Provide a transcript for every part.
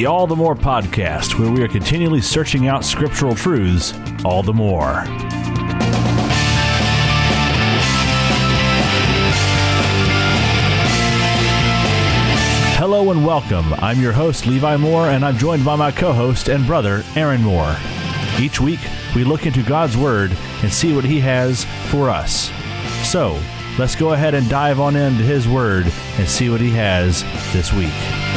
the All the More podcast, where we are continually searching out scriptural truths all the more. Hello and welcome. I'm your host, Levi Moore, and I'm joined by my co host and brother, Aaron Moore. Each week, we look into God's Word and see what He has for us. So, let's go ahead and dive on into His Word and see what He has this week.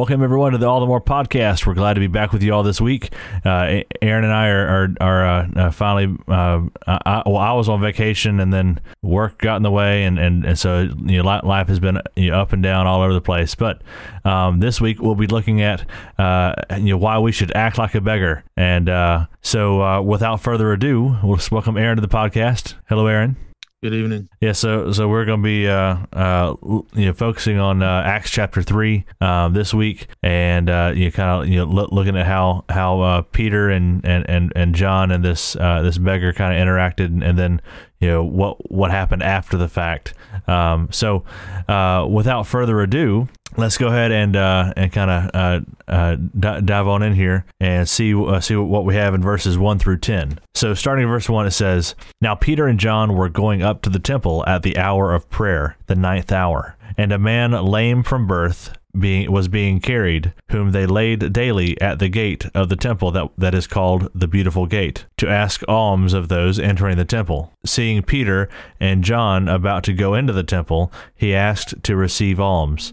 Welcome everyone to the All the More podcast. We're glad to be back with you all this week. Uh, Aaron and I are are, are uh, uh finally. Uh, I, well, I was on vacation and then work got in the way, and, and, and so you know, life has been you know, up and down all over the place. But um, this week we'll be looking at uh, you know why we should act like a beggar. And uh, so, without further ado, we'll welcome Aaron to the podcast. Hello, Aaron. Good evening. Yeah, so so we're going to be uh, uh, you know focusing on uh, Acts chapter three uh, this week, and uh, you kind of you know lo- looking at how how uh, Peter and, and, and, and John and this uh, this beggar kind of interacted, and then you know what what happened after the fact. Um, so uh, without further ado, let's go ahead and uh, and kind of uh, uh, d- dive on in here and see uh, see what we have in verses one through ten. So starting in verse one, it says, "Now Peter and John were going up to the temple at the hour of prayer, the ninth hour, and a man lame from birth." Being was being carried, whom they laid daily at the gate of the temple that, that is called the Beautiful Gate, to ask alms of those entering the temple. Seeing Peter and John about to go into the temple, he asked to receive alms.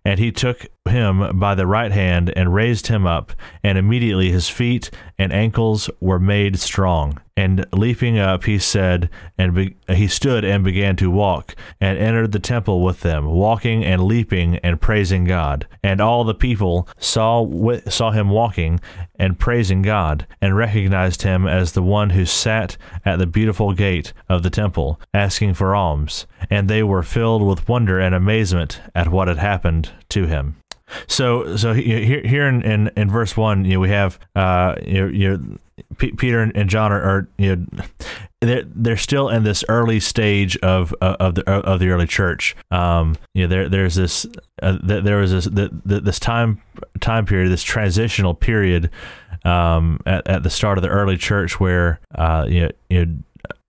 And he took him by the right hand and raised him up, and immediately his feet and ankles were made strong. And leaping up, he said, and be, he stood and began to walk, and entered the temple with them, walking and leaping and praising God. And all the people saw saw him walking and praising God, and recognized him as the one who sat at the beautiful gate of the temple, asking for alms. And they were filled with wonder and amazement at what had happened to him. So, so here, here in, in, in verse one, you know, we have, uh, you you P- Peter and John are, are, you know, they're they're still in this early stage of uh, of the of the early church. Um, you know, there there's this uh, there was this this time time period, this transitional period, um, at at the start of the early church where uh, you know, you know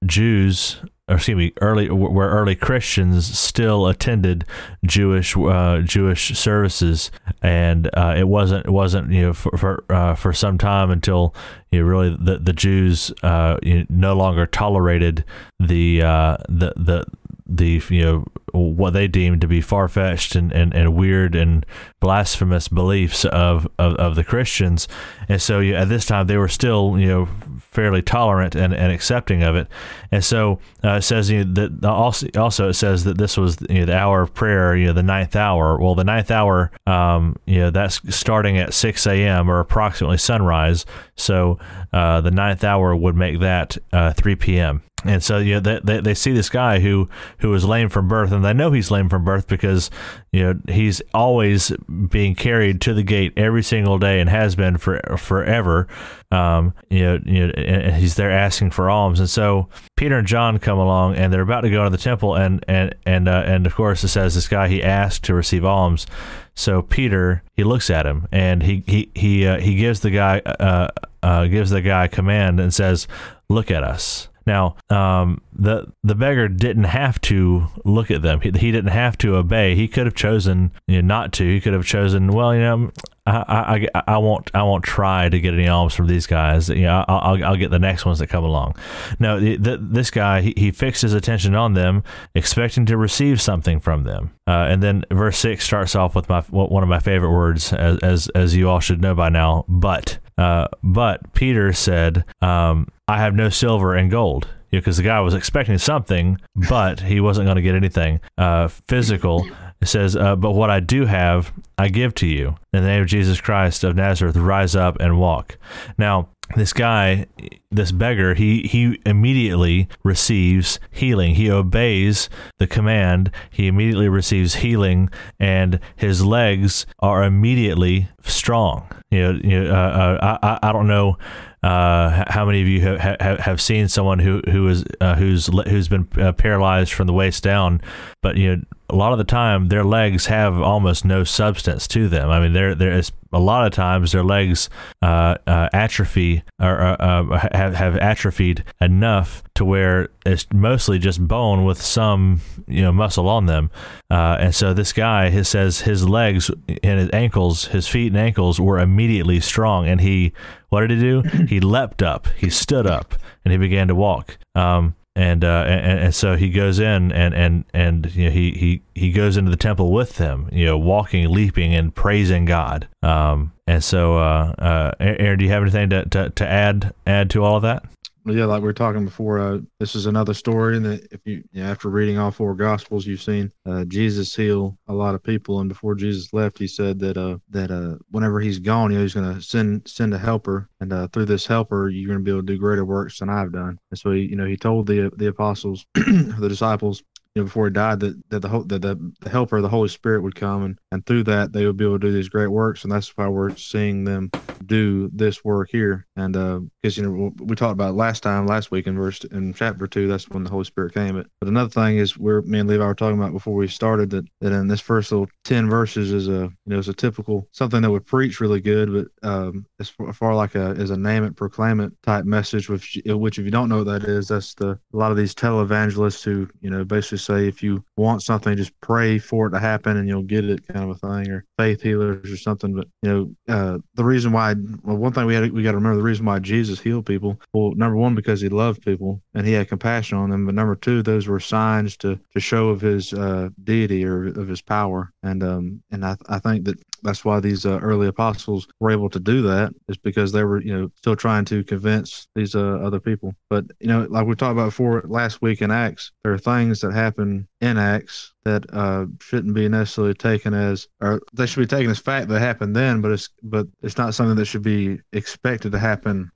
Jews or excuse me, early where early Christians still attended Jewish uh, Jewish services, and uh, it wasn't it wasn't you know for for, uh, for some time until you know, really the the Jews uh, you know, no longer tolerated the uh, the the the you know what they deemed to be far fetched and, and, and weird and blasphemous beliefs of, of, of the Christians, and so you, at this time they were still you know fairly tolerant and, and accepting of it, and so uh, it says you know, that also also it says that this was you know, the hour of prayer, you know the ninth hour. Well, the ninth hour, um, you know that's starting at six a.m. or approximately sunrise. So uh, the ninth hour would make that uh, three p.m. And so you know they, they, they, see this guy who who is lame from birth, and they know he's lame from birth because you know he's always being carried to the gate every single day and has been for forever. Um, you know, you know, and he's there asking for alms, and so Peter and John come along, and they're about to go to the temple, and and and uh, and of course it says this guy he asked to receive alms. So Peter he looks at him and he he he uh, he gives the guy uh, uh gives the guy a command and says, "Look at us." Now, um, the the beggar didn't have to look at them. He, he didn't have to obey. He could have chosen you know, not to. He could have chosen, well, you know, I, I, I won't I won't try to get any alms from these guys. You know, I'll, I'll, get the next ones that come along. No, this guy he, he fixed his attention on them, expecting to receive something from them. Uh, and then verse six starts off with my one of my favorite words, as as, as you all should know by now. But uh, but Peter said, um, "I have no silver and gold." because the guy was expecting something, but he wasn't going to get anything uh, physical it says, uh, "But what I do have, I give to you. In the name of Jesus Christ of Nazareth, rise up and walk." Now, this guy, this beggar, he he immediately receives healing. He obeys the command. He immediately receives healing, and his legs are immediately strong. You know, you know uh, uh, I I don't know uh, how many of you have, have, have seen someone who who is uh, who's who's been uh, paralyzed from the waist down, but you know a lot of the time their legs have almost no substance to them. I mean, there there is a lot of times their legs uh, uh, atrophy or uh, have have atrophied enough to where it's mostly just bone with some you know muscle on them. and so this guy, says his legs and his ankles, his feet and ankles were immediately strong, and he what did he do? he leapt up, he stood up, and he began to walk. Um, and, uh, and and so he goes in and and and you know, he he he goes into the temple with them, you know, walking, leaping, and praising God. Um, and so, uh, uh, Aaron, do you have anything to, to, to add add to all of that? Yeah, like we were talking before, uh, this is another story that if you, you know, after reading all four gospels, you've seen uh, Jesus heal a lot of people, and before Jesus left, he said that uh, that uh, whenever he's gone, you know, he's going to send send a helper, and uh, through this helper, you're going to be able to do greater works than I've done. And so, he, you know, he told the the apostles, the disciples, know, before he died, that that the that the, the helper, the Holy Spirit, would come, and and through that they would be able to do these great works, and that's why we're seeing them do this work here. And because uh, you know we talked about last time, last week in verse in chapter two, that's when the Holy Spirit came. But but another thing is, we're me and Levi were talking about before we started that that in this first little ten verses is a you know is a typical something that would preach really good, but um, as far, far like a is a name it, proclaim it type message, which which if you don't know what that is, that's the a lot of these televangelists who you know basically say if you want something, just pray for it to happen and you'll get it, kind of a thing, or faith healers or something. But you know, uh, the reason why, well, one thing we had we got to remember the reason why Jesus healed people. Well, number one, because he loved people and he had compassion on them. But number two, those were signs to to show of his uh, deity or of his power. And um and I I think that that's why these uh, early apostles were able to do that is because they were you know still trying to convince these uh, other people. But you know like we talked about before last week in acts there are things that happen in acts that uh, shouldn't be necessarily taken as or they should be taken as fact that happened then but it's but it's not something that should be expected to happen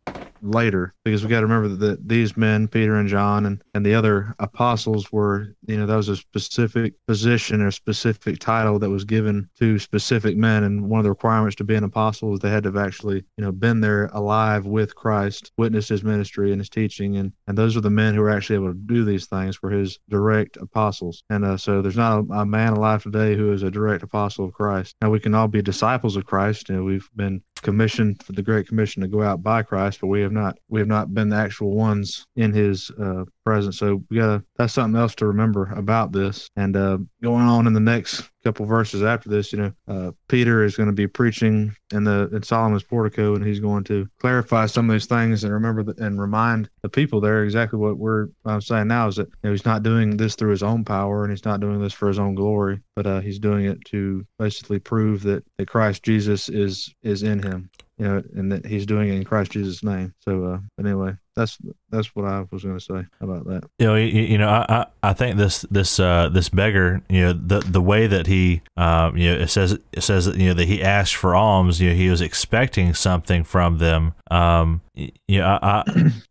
later because we got to remember that, these men peter and john and, and the other apostles were you know that was a specific position or specific title that was given to specific men. And one of the requirements to be an apostle is they had to have actually you know been there alive with christ witnessed his ministry and his teaching. And and those are the men who were actually able to do these things were his direct apostles. And uh, so there's not a, a man alive today who is a direct apostle of christ. Now we can all be disciples of christ. You know we've been commissioned for the Great Commission to go out by Christ, but we have not we have not been the actual ones in His uh, presence. So we got that's something else to remember about this. And uh, going on in the next couple verses after this, you know, uh, Peter is going to be preaching in the in Solomon's portico, and he's going to clarify some of these things and remember the, and remind the people there exactly what we're I'm saying now is that you know, he's not doing this through his own power, and he's not doing this for his own glory, but uh, he's doing it to basically prove that that Christ Jesus is is in him you know, and that he's doing it in Christ Jesus' name. So, uh, anyway, that's that's what I was going to say about that. You know, you, you know, I, I think this this uh, this beggar, you know, the the way that he, um, you know, it says it says that you know that he asked for alms. You know, he was expecting something from them. Um, you know, I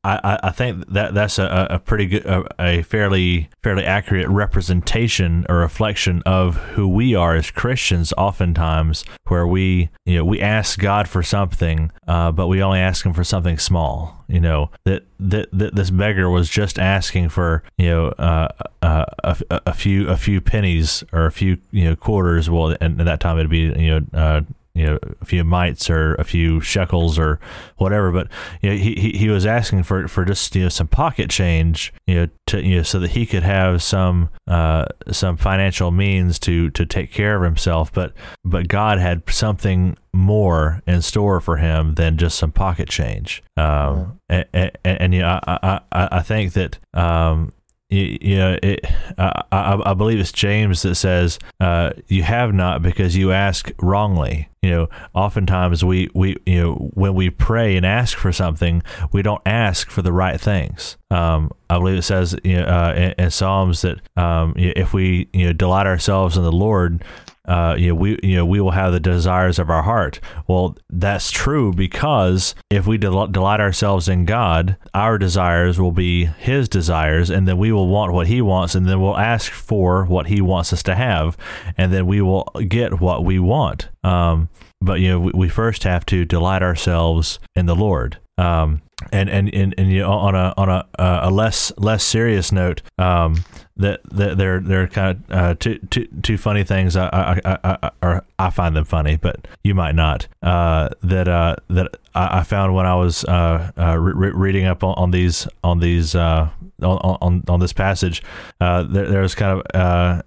I, I think that that's a, a pretty good, a, a fairly fairly accurate representation or reflection of who we are as Christians. Oftentimes, where we you know we ask God for something, uh, but we only ask Him for something small. You know that that, that this beggar was just asking for you know uh, uh, a, a few a few pennies or a few you know quarters. Well, and at that time it'd be you know uh, you know a few mites or a few shekels or whatever but you know he, he, was asking for for just you know some pocket change you know to you know so that he could have some uh some financial means to to take care of himself but but God had something more in store for him than just some pocket change um yeah. and, and, and, you know I, I I think that um you, you know, it, uh, I, I believe it's James that says, uh, "You have not because you ask wrongly." You know, oftentimes we we you know when we pray and ask for something, we don't ask for the right things. Um, I believe it says you know, uh, in, in, Psalms that um, if we you know delight ourselves in the Lord, uh, you know, we you know we will have the desires of our heart. Well, that's true because if we del- delight ourselves in God, our desires will be His desires, and then we will want what He wants, and then we'll ask for what He wants us to have, and then we will get what we want. Um, but you know, we, we first have to delight ourselves in the Lord. Um, and and and, and you know, on a on a a less less serious note, um, that, that they're they're kind of uh, two, two, two funny things. I I, I, I, I find them funny, but you might not. Uh, that uh, that I, found when I was uh, uh, re- reading up on, on, these on these uh, on, on on this passage. there, there was kind of uh,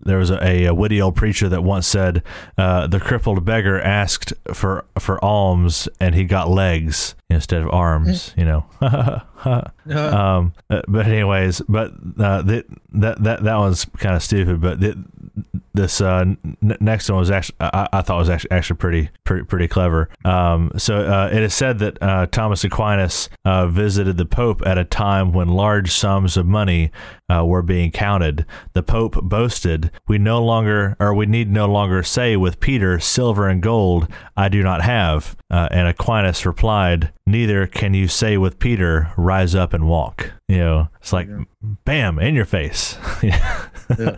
there was a, a, witty old preacher that once said, uh, "The crippled beggar asked for for alms, and he got legs instead of arms." you know. um, uh, but anyways, but uh, that that that that one's kind of stupid. But the, this uh, n- next one was actually I, I, thought was actually actually pretty pretty, pretty clever. Um, so uh, it is said that uh, Thomas Aquinas uh, visited the Pope at a time when large sums of money uh, were being counted. The Pope boasted, "We no longer, or we need no longer say with Peter, silver and gold I do not have." Uh, and Aquinas replied, "Neither can you say with Peter, rise up and walk." You know, it's like, yeah. bam, in your face. yeah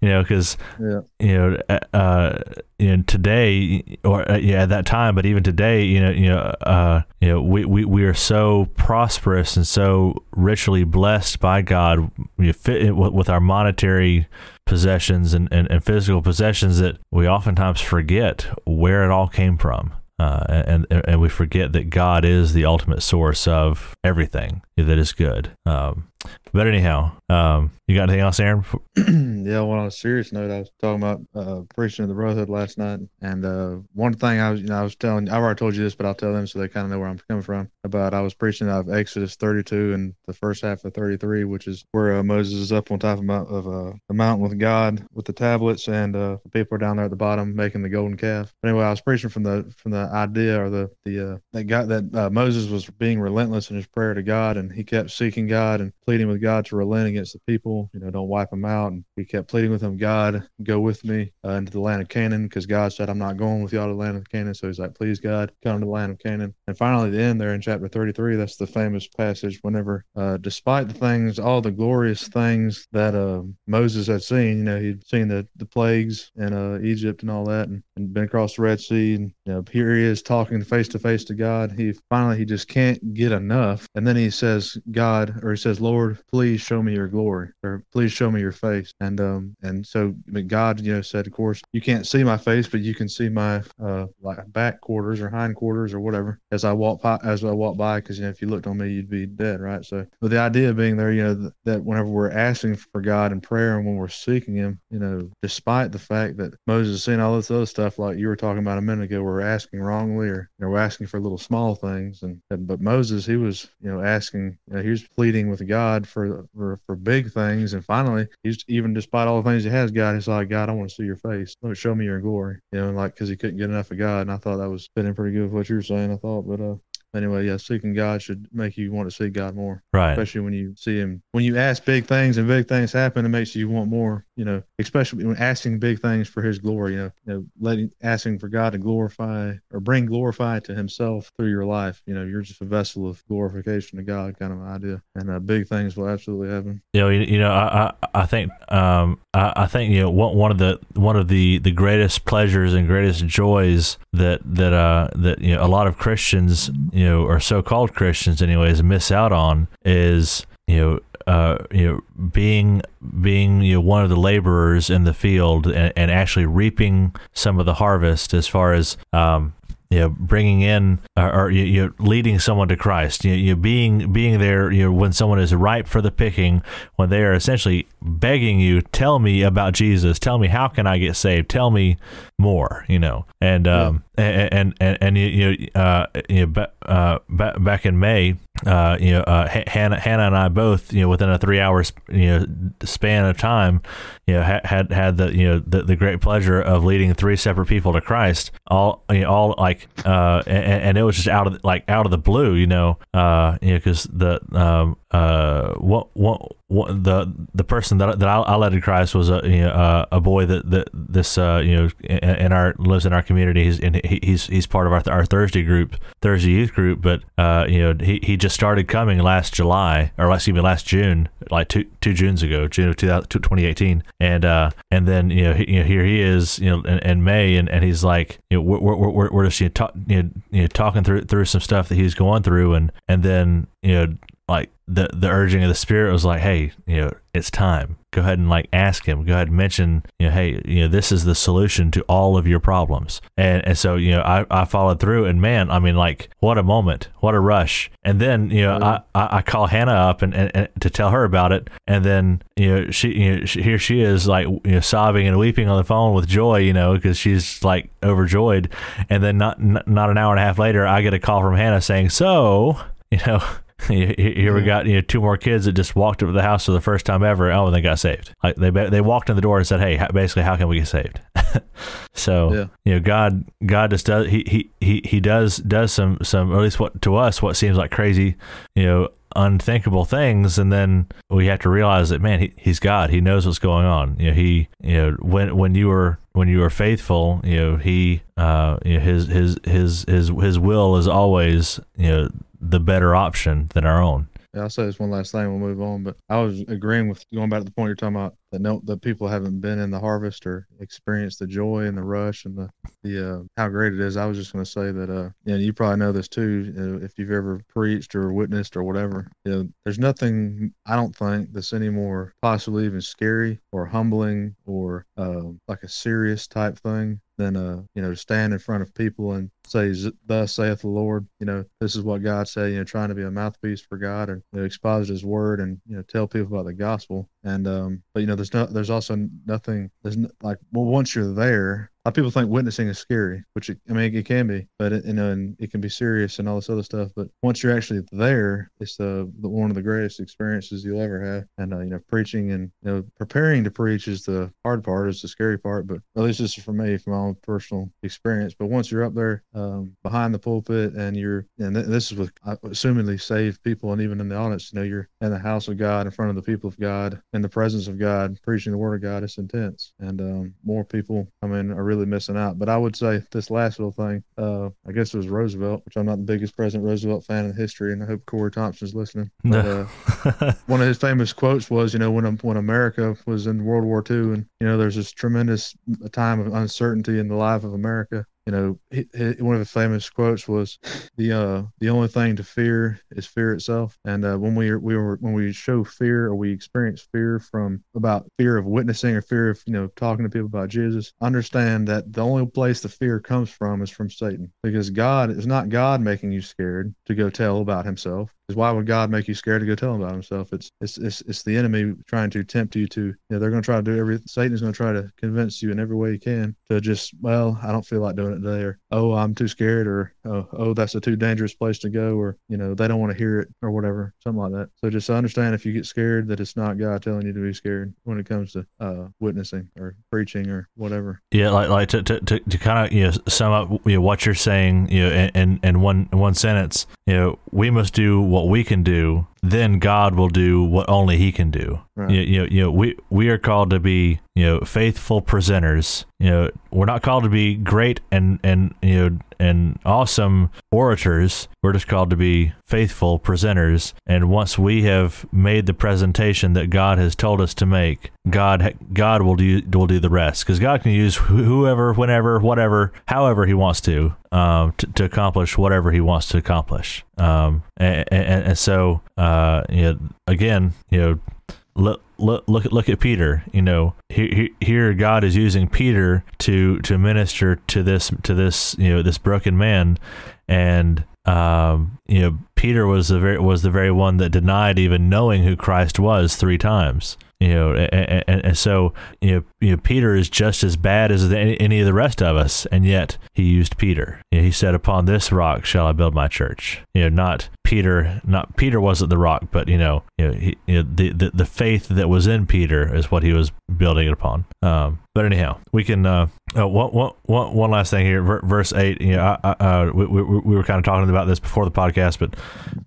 you know, because yeah. you know, uh, uh, you know, today or uh, yeah, at that time, but even today, you know, you know, uh, you know, we, we, we are so prosperous and so richly blessed by God you fit with our monetary possessions and, and, and physical possessions that we oftentimes forget where it all came from. Uh, and and we forget that God is the ultimate source of everything that is good. Um, but anyhow, um, you got anything else, Aaron? yeah. Well, on a serious note, I was talking about uh, preaching of the brotherhood last night, and uh, one thing I was, you know, I was telling, I've already told you this, but I'll tell them so they kind of know where I'm coming from. About I was preaching out of Exodus 32 and the first half of 33, which is where uh, Moses is up on top of, of uh, the mountain with God with the tablets, and uh, people are down there at the bottom making the golden calf. But anyway, I was preaching from the from the idea or the the uh, that God that uh, Moses was being relentless in his prayer to God, and he kept seeking God and pleading with God to relent against the people. You know, don't wipe them out. And he kept pleading with him, God, go with me uh, into the land of Canaan, because God said, I'm not going with y'all to the land of Canaan. So he's like, please, God, come to the land of Canaan. And finally, the end there in chapter 33, that's the famous passage whenever, uh, despite the things, all the glorious things that uh, Moses had seen, you know, he'd seen the, the plagues in uh, Egypt and all that, and, and been across the Red Sea. And, you know, here he is talking face to face to God. He finally, he just can't get enough. And then he says, God, or he says, Lord, please show me your glory or please show me your face. And um and so god you know said of course you can't see my face but you can see my uh like back quarters or hind quarters or whatever as i walk by as i walk by because you know if you looked on me you'd be dead right? So but the idea being there you know th- that whenever we're asking for god in prayer and when we're seeking him you know despite the fact that moses is seeing all this other stuff like you were talking about a minute ago we're asking wrongly or you know, we're asking for little small things. And, and but moses he was you know asking you know, he was pleading with god for for, for big things. And finally, he's even despite all the things he has, God, he's like, God, I want to see your face. Let me show me your glory. You know, like because he couldn't get enough of God. And I thought that was fitting pretty good with what you were saying. I thought, but uh, anyway, yeah, seeking God should make you want to see God more. Right. Especially when you see Him. When you ask big things and big things happen, it makes you want more. You know, especially when asking big things for His glory. You know, you know, letting asking for God to glorify or bring glorify to Himself through your life. You know, you're just a vessel of glorification to God, kind of idea. And uh, big things will absolutely happen. You know, you, you know, I I, I think um I, I think you know one one of the one of the the greatest pleasures and greatest joys that that uh that you know a lot of Christians you know, or so-called Christians, anyways, miss out on is you know. Uh, you know, being being you know one of the laborers in the field and, and actually reaping some of the harvest, as far as um, you know, bringing in or, or you, you leading someone to Christ. You, you being being there. You know, when someone is ripe for the picking, when they are essentially begging you, tell me about Jesus. Tell me how can I get saved. Tell me, more, you know. And um and and and, you, you uh you know, uh back in May, uh you know uh Hannah Hannah and I both you know within a three hours you know span of time, you know had had, had the you know the, the great pleasure of leading three separate people to Christ, all you know, all like uh and, and, it was just out of like out of the blue, you know, uh you know because the um uh what what what the the person that, that I, I led to Christ was a you know, uh, a boy that, that this uh, you know in, in, our lives in our community. He's in, he's he's part of our our Thursday group, Thursday youth group. But uh, you know he, he just started coming last July or excuse me last June, like two two Junes ago, June of 2018, and uh and then you know, he, you know here he is you know in, in, May and, and he's like you know we're we're, we're, we're just you know, talk, you know, you know talking through through some stuff that he's going through and and then you know like the the urging of the spirit was like, hey, you know, it's time. Go ahead and like ask him. Go ahead and mention, you know, hey, you know, this is the solution to all of your problems. And and so you know, I, I followed through, and man, I mean, like, what a moment, what a rush. And then you know, I, I, I call Hannah up and, and, and, to tell her about it, and then you know, she you know, she, here she is like you know, sobbing and weeping on the phone with joy, you know, because she's like overjoyed. And then not not an hour and a half later, I get a call from Hannah saying, so you know Here we got you know two more kids that just walked up to the house for the first time ever. Oh, and they got saved. Like they they walked in the door and said, "Hey, basically, how can we get saved?" so yeah. you know, God God just does he he he he does does some some at least what to us what seems like crazy you know unthinkable things and then we have to realize that man he, he's god he knows what's going on you know he you know when when you were when you are faithful you know he uh you know, his his his his his will is always you know the better option than our own. I'll say this one last thing. We'll move on. But I was agreeing with going back to the point you're talking about that no, that people haven't been in the harvest or experienced the joy and the rush and the the uh, how great it is. I was just going to say that uh, know, you probably know this too if you've ever preached or witnessed or whatever. You know, there's nothing I don't think that's any more possibly even scary or humbling or uh, like a serious type thing than uh you know stand in front of people and say thus saith the lord. You know this is what god said you know trying to be a mouthpiece for god and you know, exposit his word and you know tell people about the gospel. And um but you know there's no there's also nothing there's no, like well once you're there a lot of people think witnessing is scary, which it, I mean it can be, but it, you know, and it can be serious and all this other stuff. But once you're actually there, it's the, the one of the greatest experiences you'll ever have. And uh, you know, preaching and you know, preparing to preach is the hard part, is the scary part. But at least this is for me, from my own personal experience. But once you're up there um, behind the pulpit and you're, and th- this is with uh, assumingly saved people, and even in the audience, you know, you're in the house of God, in front of the people of God, in the presence of God, preaching the word of God. It's intense, and um, more people come in are really missing out. But I would say this last little thing, uh, I guess it was Roosevelt, which I'm not the biggest President Roosevelt fan in history, and I hope Corey Thompson's listening. But, no. uh, one of his famous quotes was, you know, when when America was in World War II, and you know, there's this tremendous time of uncertainty in the life of America, you know, he, he, one of his famous quotes was, "the uh, the only thing to fear is fear itself." And uh, when we we were when we show fear or we experience fear from about fear of witnessing or fear of you know talking to people about Jesus, understand that the only place the fear comes from is from Satan, because God is not God making you scared to go tell about Himself. Because why would God make you scared to go tell him about himself? It's it's it's, it's the enemy trying to tempt you to. You know, they're going to try to do every. Satan's going to try to convince you in every way he can to just, well, I don't feel like doing it today, or oh, I'm too scared, or oh, oh, that's a too dangerous place to go, or you know, they don't want to hear it, or whatever, something like that. So just understand if you get scared that it's not God telling you to be scared when it comes to uh, witnessing or preaching or whatever. Yeah, like like to to, to, to kind of you know sum up you know, what you're saying, you know, in, in, in one in one sentence, you know, we must do what what we can do, then God will do what only He can do. Right. You, you, you know, we we are called to be you know faithful presenters. You know, we're not called to be great and and you know and awesome orators. We're just called to be faithful presenters. And once we have made the presentation that God has told us to make, God God will do will do the rest because God can use whoever, whenever, whatever, however He wants to um, to, to accomplish whatever He wants to accomplish. Um, and, and, and so uh, you know, again, you know look look look at look at Peter. You know, here, here God is using Peter to to minister to this to this you know this broken man, and um, you know Peter was the very was the very one that denied even knowing who Christ was three times. You know, and, and, and so you know, you know, Peter is just as bad as any, of the rest of us, and yet he used Peter. You know, he said, "Upon this rock shall I build my church." You know, not Peter. Not Peter wasn't the rock, but you know, you know, he, you know the, the the faith that was in Peter is what he was building it upon. Um, but anyhow, we can. Uh, one last thing here, verse eight. You know, I, I, uh, we, we, we were kind of talking about this before the podcast, but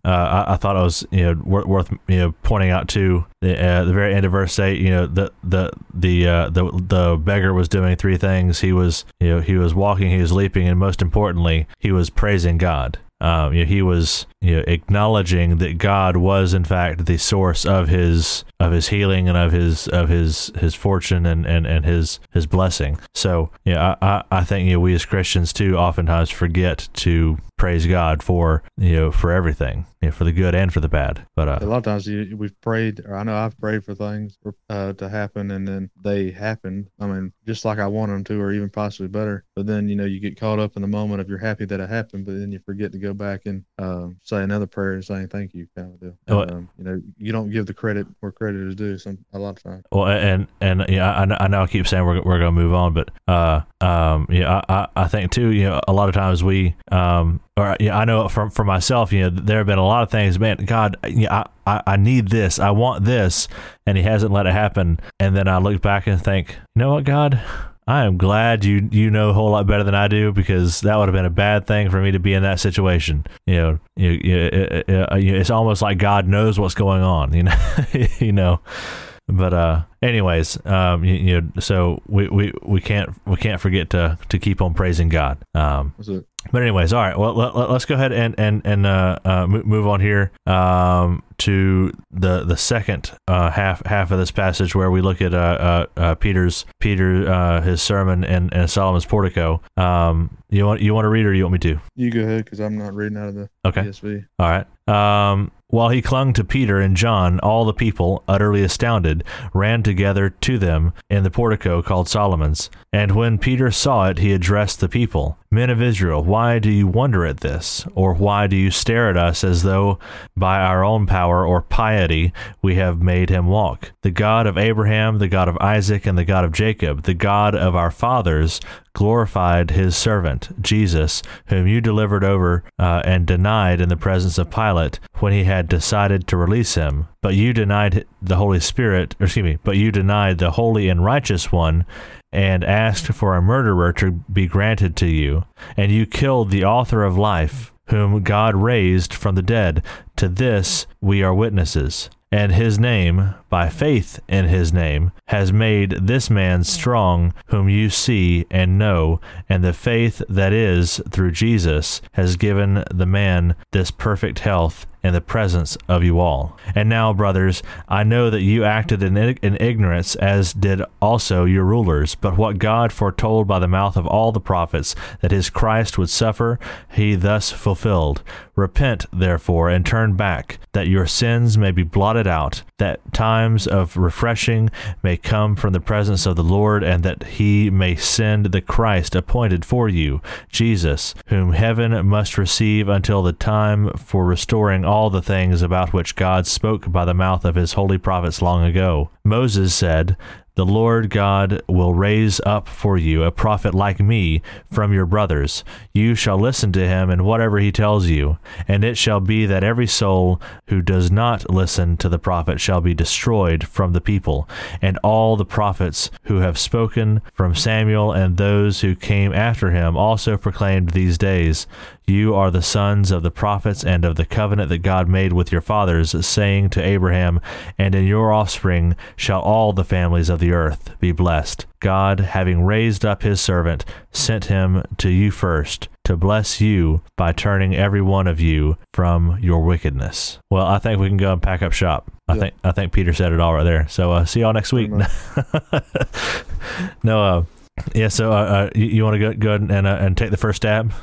uh, I, I, thought it was you know worth, worth you know pointing out too. The, uh, the very end of verse eight, you know, the the the uh, the the beggar was doing three things. He was you know he was walking, he was leaping, and most importantly, he was praising God. Um, you know, he was you know, acknowledging that God was in fact the source of his of his healing and of his of his his fortune and and, and his his blessing. So yeah, I, I, I think you know we as Christians too oftentimes forget to praise God for you know for everything, you know, for the good and for the bad. But uh, a lot of times you, we've prayed, or I know I've prayed for things uh, to happen, and then they happen. I mean, just like I want them to, or even possibly better. But then you know you get caught up in the moment of you're happy that it happened, but then you forget to go back and uh, say another prayer and saying thank you, kind of deal. Um, you know, you don't give the credit where credit is due. Some a lot of times. Well, and and yeah, I, I know I keep saying we're we're gonna move on, but uh, um, yeah, I, I think too, you know, a lot of times we um or yeah, I know from for myself, you know, there have been a lot of things, man, God, know, I, I, I need this, I want this, and he hasn't let it happen. And then I look back and think, you know what, God, I am glad you you know a whole lot better than I do because that would have been a bad thing for me to be in that situation. You know, you, you, it, it, it's almost like God knows what's going on. You know, you know. But uh, anyways, um, you, you, know, so we, we, we can't we can't forget to to keep on praising God. Um, but anyways, all right. Well, let, us go ahead and and and uh, uh, move on here um, to the the second uh, half half of this passage where we look at uh, uh, uh, Peter's Peter his sermon in, in Solomon's portico. Um, you want you want to read or you want me to? You go ahead because I'm not reading out of the okay. ESV. All right. Um, while he clung to Peter and John, all the people, utterly astounded, ran together to them in the portico called Solomon's. And when Peter saw it, he addressed the people Men of Israel, why do you wonder at this? Or why do you stare at us as though by our own power or piety we have made him walk? The God of Abraham, the God of Isaac, and the God of Jacob, the God of our fathers, glorified his servant, Jesus, whom you delivered over uh, and denied in the presence of Pilate when he had decided to release him. But you denied the Holy Spirit, excuse me, but you denied the Holy and Righteous One and asked for a murderer to be granted to you. And you killed the author of life, whom God raised from the dead. To this we are witnesses. And his name, by faith in his name, has made this man strong, whom you see and know, and the faith that is through Jesus has given the man this perfect health in the presence of you all. And now, brothers, I know that you acted in, in ignorance, as did also your rulers. But what God foretold by the mouth of all the prophets, that his Christ would suffer, he thus fulfilled. Repent, therefore, and turn back, that your sins may be blotted out, that times of refreshing may come from the presence of the Lord, and that he may send the Christ appointed for you, Jesus, whom heaven must receive until the time for restoring all the things about which God spoke by the mouth of his holy prophets long ago. Moses said, the Lord God will raise up for you a prophet like me from your brothers. You shall listen to him in whatever he tells you. And it shall be that every soul who does not listen to the prophet shall be destroyed from the people. And all the prophets who have spoken from Samuel and those who came after him also proclaimed these days you are the sons of the prophets and of the covenant that God made with your fathers, saying to Abraham, And in your offspring shall all the families of the earth be blessed. God, having raised up his servant, sent him to you first to bless you by turning every one of you from your wickedness. Well, I think we can go and pack up shop. I think I think Peter said it all right there. So uh, see y'all next week. no, uh, yeah. So uh, uh you, you want to go go ahead and uh, and take the first stab?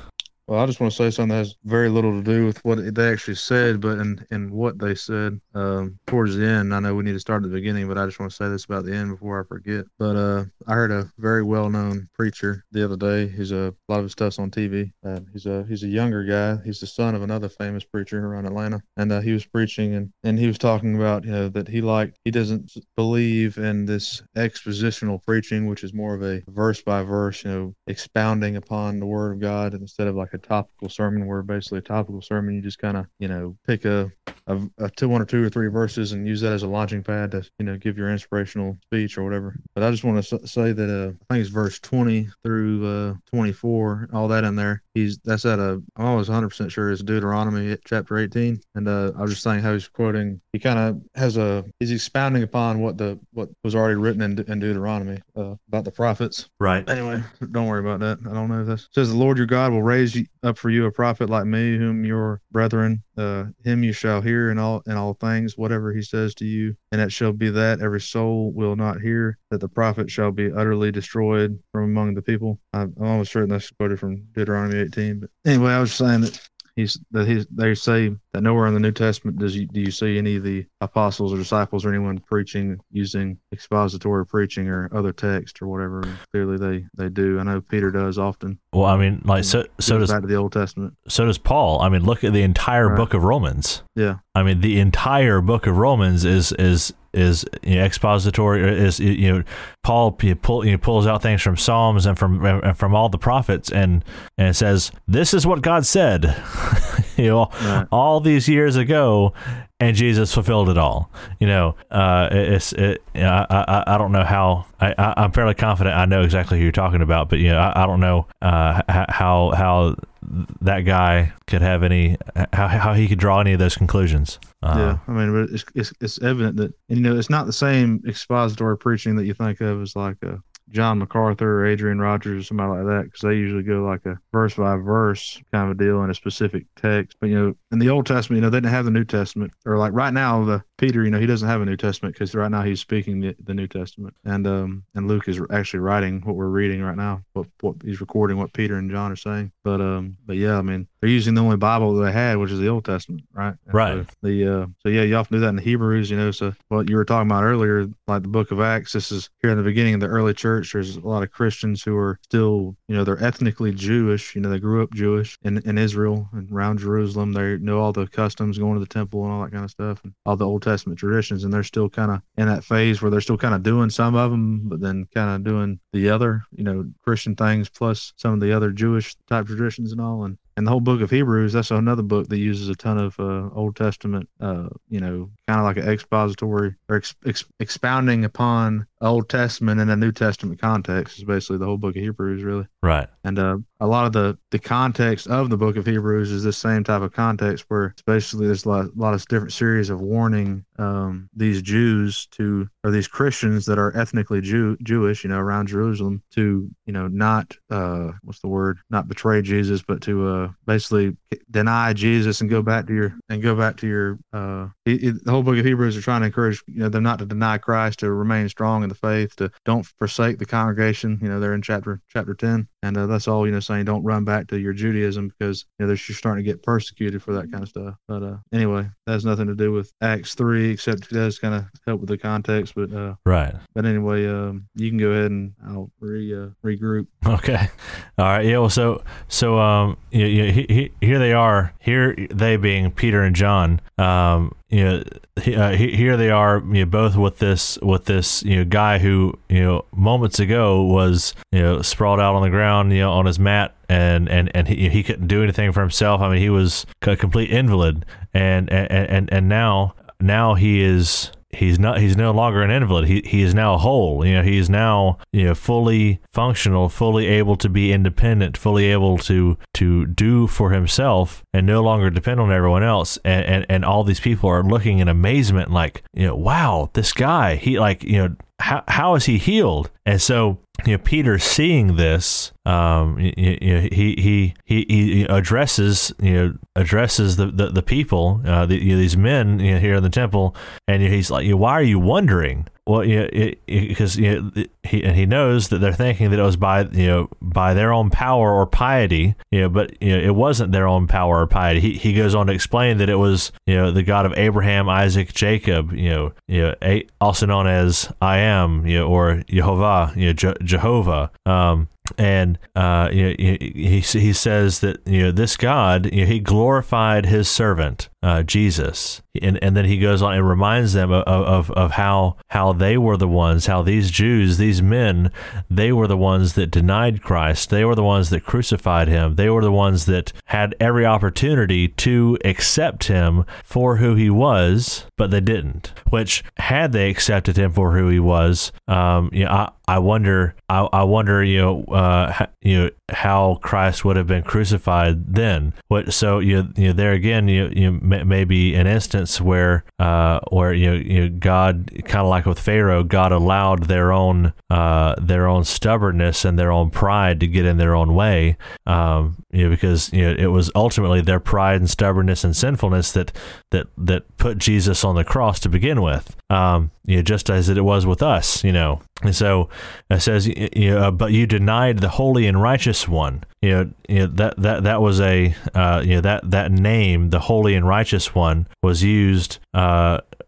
Well, I just want to say something that has very little to do with what they actually said, but in, in what they said um, towards the end. I know we need to start at the beginning, but I just want to say this about the end before I forget. But uh, I heard a very well known preacher the other day. He's a, a lot of his stuff's on TV. Uh, he's a he's a younger guy. He's the son of another famous preacher around Atlanta, and uh, he was preaching and and he was talking about you know that he liked he doesn't believe in this expositional preaching, which is more of a verse by verse, you know, expounding upon the Word of God instead of like a topical sermon, where basically a topical sermon you just kind of you know pick a, a, a two one or two or three verses and use that as a launching pad to you know give your inspirational speech or whatever. But I just want to say that uh, I think it's verse twenty through uh, twenty four, all that in there. He's that's at a I'm always 100 percent sure it's Deuteronomy chapter 18, and uh, I was just saying how he's quoting. He kind of has a he's expounding upon what the what was already written in, in Deuteronomy uh, about the prophets. Right. Anyway, don't worry about that. I don't know if this says the Lord your God will raise you up for you a prophet like me, whom your brethren, uh, him you shall hear in all in all things, whatever he says to you, and it shall be that every soul will not hear that the prophet shall be utterly destroyed from among the people. I'm almost certain that's quoted from Deuteronomy 18. But anyway, I was saying that he's that he's they say that nowhere in the New Testament does you do you see any of the apostles or disciples or anyone preaching using expository preaching or other text or whatever. Clearly they they do. I know Peter does often. Well, I mean, like so so does back to the Old Testament. so does Paul. I mean, look at the entire Right. book of Romans. Yeah. I mean, the entire book of Romans is is is you know, expository. Or is you know, Paul you pull, you pulls out things from Psalms and from and from all the prophets, and and says this is what God said, you know, Right. all these years ago, and Jesus fulfilled it all. You know, uh, it's it. I, I I don't know how. I, I I'm fairly confident I know exactly who you're talking about, but you know, I, I don't know uh, how how that guy could have any how how he could draw any of those conclusions. Uh, yeah, I mean, it's, it's it's evident that you know it's not the same expository preaching that you think of as like a John MacArthur or Adrian Rogers or somebody like that because they usually go like a verse by verse kind of a deal in a specific text. But you know, in the Old Testament, you know, they didn't have the New Testament or like right now the Peter, you know, he doesn't have a New Testament because right now he's speaking the, the New Testament and um and Luke is actually writing what we're reading right now. What what he's recording what Peter and John are saying. But um but yeah, I mean they're using the only Bible that they had, which is the Old Testament, right? And Right. so the uh, so yeah, you often do that in the Hebrews, you know. So what you were talking about earlier, like the Book of Acts, this is here in the beginning of the early church. There's a lot of Christians who are still, you know, they're ethnically Jewish. You know, they grew up Jewish in, in Israel and around Jerusalem. Know all the customs, going to the temple and all that kind of stuff, and all the Old Testament traditions. And they're still kind of in that phase where they're still kind of doing some of them, but then kind of doing the other, you know, Christian things plus some of the other Jewish type traditions and all. And and the whole book of Hebrews, that's another book that uses a ton of uh, Old Testament, uh, you know, kind of like an expository or ex- ex- expounding upon Old Testament and a New Testament context. Is basically the whole book of Hebrews, really. Right. And uh, a lot of the the context of the book of Hebrews is this same type of context where it's basically there's a lot, a lot of different series of warning um, these Jews to or these Christians that are ethnically Jew, Jewish, you know, around Jerusalem to you know not uh, what's the word not betray Jesus, but to uh, basically deny Jesus and go back to your and go back to your uh, it, it- the whole book of Hebrews are trying to encourage you know them not to deny Christ to remain strong the faith to don't forsake the congregation you know they're in chapter chapter 10 and uh, that's all you know saying don't run back to your Judaism because you know they're you're starting to get persecuted for that kind of stuff but uh anyway that has nothing to do with Acts 3 except it does kind of help with the context but uh Right. but anyway um you can go ahead and I'll re uh, regroup Okay. All right. Yeah. Well, so so um, you, you, he, he, here they are. Here they being Peter and John. Um, you know, uh, here they are. You know, both with this with this you know guy who you know moments ago was you know sprawled out on the ground you know on his mat and and and he, he couldn't do anything for himself. I mean, he was a complete invalid, and and and and now now he is he's not he's no longer an invalid. He he is now whole. You know he is now you know fully functional fully able to be independent fully able to to do for himself and no longer depend on everyone else. And and, and all these people are looking in amazement like you know wow this guy he like you know how, how is he healed? And so you know Peter seeing this um you, you, he, he he he addresses you know addresses the the, the people uh the, you know, these men you know, here in the temple and he's like why are you wondering well, yeah, because he and he knows that they're thinking that it was by you know by their own power or piety, you know, but you know it wasn't their own power or piety. He he goes on to explain that it was you know the God of Abraham, Isaac, Jacob, you know, you know, also known as I am, you know, or Jehovah, you know, Je- Jehovah. Um, and uh, you know, he he says that you know this God, you know, he glorified his servant uh, Jesus, and and then he goes on and reminds them of, of of how how they were the ones, how these Jews, these men, they were the ones that denied Christ, they were the ones that crucified him, they were the ones that had every opportunity to accept him for who he was, but they didn't. Which had they accepted him for who he was, um, you know, I, I wonder, I, I wonder, you know, uh, you know, how Christ would have been crucified then. What? So you, you know, there again, you, you maybe an instance where, uh, where you know, you know God, kind of like with Pharaoh, God allowed their own, uh, their own stubbornness and their own pride to get in their own way, um, you know, because you know it was ultimately their pride and stubbornness and sinfulness that that that put Jesus on the cross to begin with. Um, you know, just as it was with us, you know. And so it says, you know, but you denied the holy and righteous one. You know, you know that that that was a uh, you know that that name, the holy and righteous one, was used. Uh,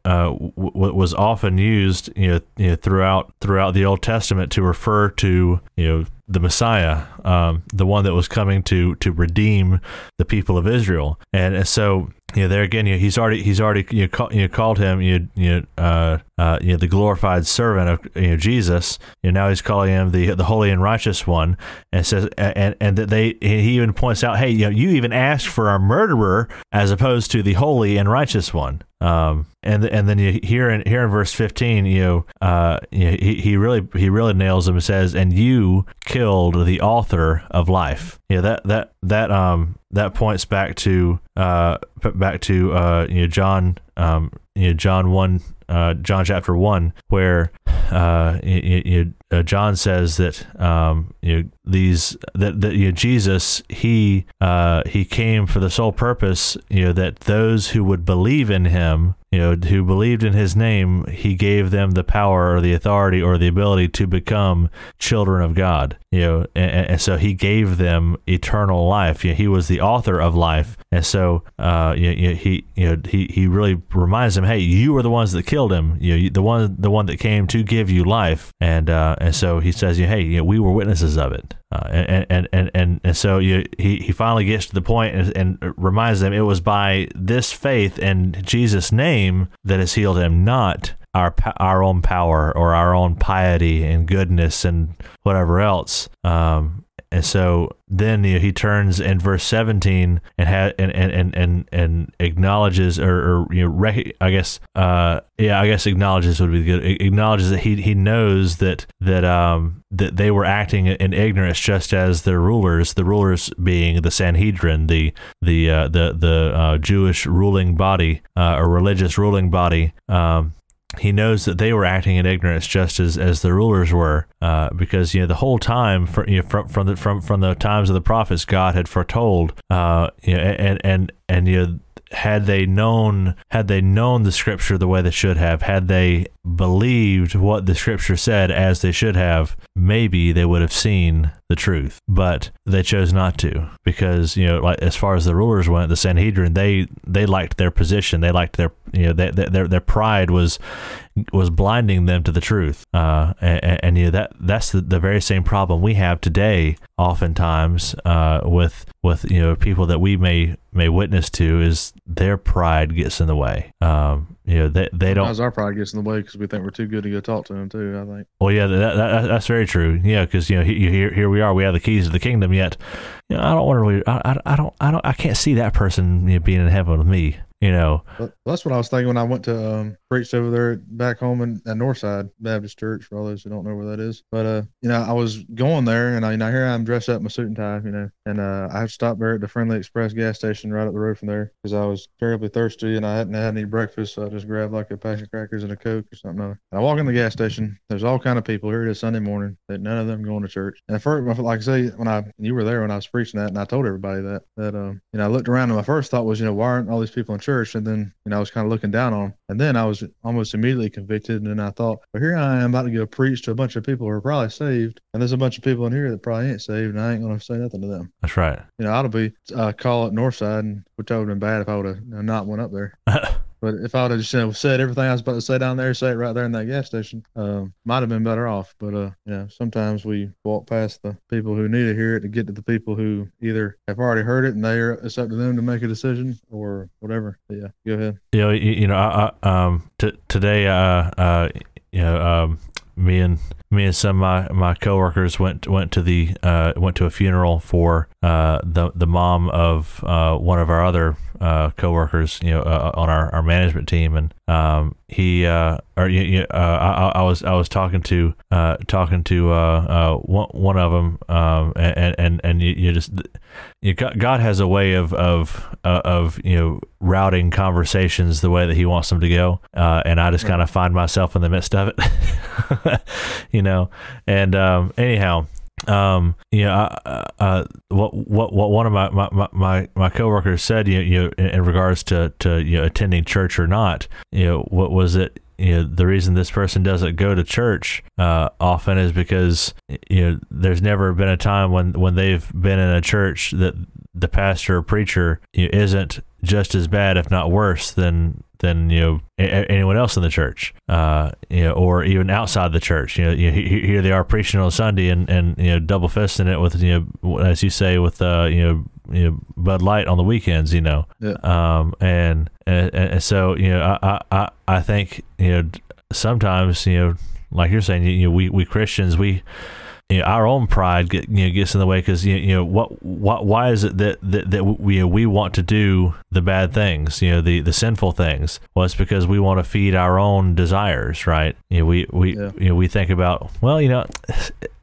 uh, w- was often used, you know, you know, throughout throughout the Old Testament to refer to, you know, the Messiah, um, the one that was coming to to redeem the people of Israel, and, and so there again, you know, he's already he's already you know, call, you know, called him you you know, uh, uh, you know the glorified servant of you know Jesus. You know, now he's calling him the the holy and righteous one, and says and and that they he even points out, hey, you know, you even asked for a murderer as opposed to the holy and righteous one. Um, and and then you hear in here in verse fifteen, you know, uh, you know, he he really he really nails him and says, and you killed the author of life. Yeah, that that that um that points back to uh back to uh you know John um you know John one uh, John chapter one, where uh, you, you, uh, John says that um, you know, these that, that you know, Jesus he uh, he came for the sole purpose you know that those who would believe in him you know, who believed in his name, he gave them the power or the authority or the ability to become children of God. You know, and, and so he gave them eternal life. You know, he was the author of life, and so uh, you he you know he he really reminds them, hey, you were the ones that killed him. You know, the one the one that came to give you life, and uh, and so he says, hey, you know, we were witnesses of it. Uh, and, and, and, and, and so you, he, he finally gets to the point and, and reminds them it was by this faith and Jesus' name that has healed him, not our our own power or our own piety and goodness and whatever else. Um, and so then you know, he turns in verse 17 and ha- and, and, and, and, acknowledges or, or you know rec- I guess uh, yeah I guess acknowledges would be good acknowledges that he he knows that that um that they were acting in ignorance just as their rulers the rulers being the Sanhedrin the the uh, the the uh, Jewish ruling body uh, or religious ruling body um, he knows that they were acting in ignorance just as, as the rulers were, uh, because you know the whole time you know, from from the from from the times of the prophets, God had foretold, uh, you know, and and and you know, had they known had they known the scripture the way they should have, had they believed what the scripture said as they should have, maybe they would have seen the truth. But they chose not to because you know, like as far as the rulers went, the Sanhedrin they they liked their position, they liked their you know they, they, their their pride was was blinding them to the truth. Uh, and, and, you know that that's the, the very same problem we have today, oftentimes uh, with with you know people that we may may witness to is their pride gets in the way. Um, you know they they don't. Sometimes our pride gets in the way because we think we're too good to go talk to them too. I think. Well, yeah, that, that that's very true. Yeah, because you know here here we are, we have the keys to the kingdom. Yet, you know, I don't want to. I, I, I don't I don't I can't see that person you know, being in heaven with me you know. That's what I was thinking when I went to um, preached over there back home in at Northside Baptist Church. For all those who don't know where that is, but uh, you know, I was going there, and I, you know, here I'm dressed up in my suit and tie, you know, and uh, I stopped there at the Friendly Express gas station right up the road from there because I was terribly thirsty and I hadn't had any breakfast, so I just grabbed like a pack of crackers and a coke or something. And I walk in the gas station. There's all kind of people here. It is Sunday morning. That none of them going to church. And at first, like I say, when I you were there when I was preaching that, and I told everybody that that um, you know, I looked around and my first thought was, you know, why aren't all these people in church? Church, and then you know I was kind of looking down on, them. and then I was almost immediately convicted, and then I thought, well, here I am about to go preach to a bunch of people who are probably saved, and there's a bunch of people in here that probably ain't saved, and I ain't gonna say nothing to them. That's right. You know, I'd be uh, call it Northside, and which would have been bad if I would have not went up there. But if I would have just you know, said everything I was about to say down there, say it right there in that gas station, um, might have been better off. But uh, you know, sometimes we walk past the people who need to hear it to get to the people who either have already heard it and they are it's up to them to make a decision or whatever. But yeah, go ahead. You know, you, you know, I, I, um, t- today, uh, uh, you know, um, me and me and some of my, my coworkers went went to the uh, went to a funeral for uh, the the mom of uh, one of our other uh, coworkers, you know, uh, on our, our management team, and um, he uh, or uh, I, I was I was talking to uh, talking to uh, uh, one, one of them, um, and and and you, you just you got, God has a way of of uh, of you know routing conversations the way that He wants them to go, uh, and I just kind of find myself in the midst of it, you know. And um, anyhow, um, know, uh, uh, what, what, what one of my, my, my, my coworkers said, you, you in, in regards to, to, you know, attending church or not, you know, what was it, you know, the reason this person doesn't go to church uh, often is because you know there's never been a time when when they've been in a church that the pastor or preacher you know, isn't just as bad, if not worse, than than you know a- anyone else in the church, uh, you know, or even outside the church. You know, you, here they are preaching on Sunday and, and you know double fisting it with you know as you say with uh, you know you know Bud Light on the weekends. You know, Yeah. um, and, and and so you know I I I think you know sometimes you know like you're saying you know we we Christians we you know, our own pride get, you know, gets in the way because you, you know what, what why is it that that, that we we want to do the bad things you know the the sinful things well it's because we want to feed our own desires right you know we we Yeah. you know we think about well you know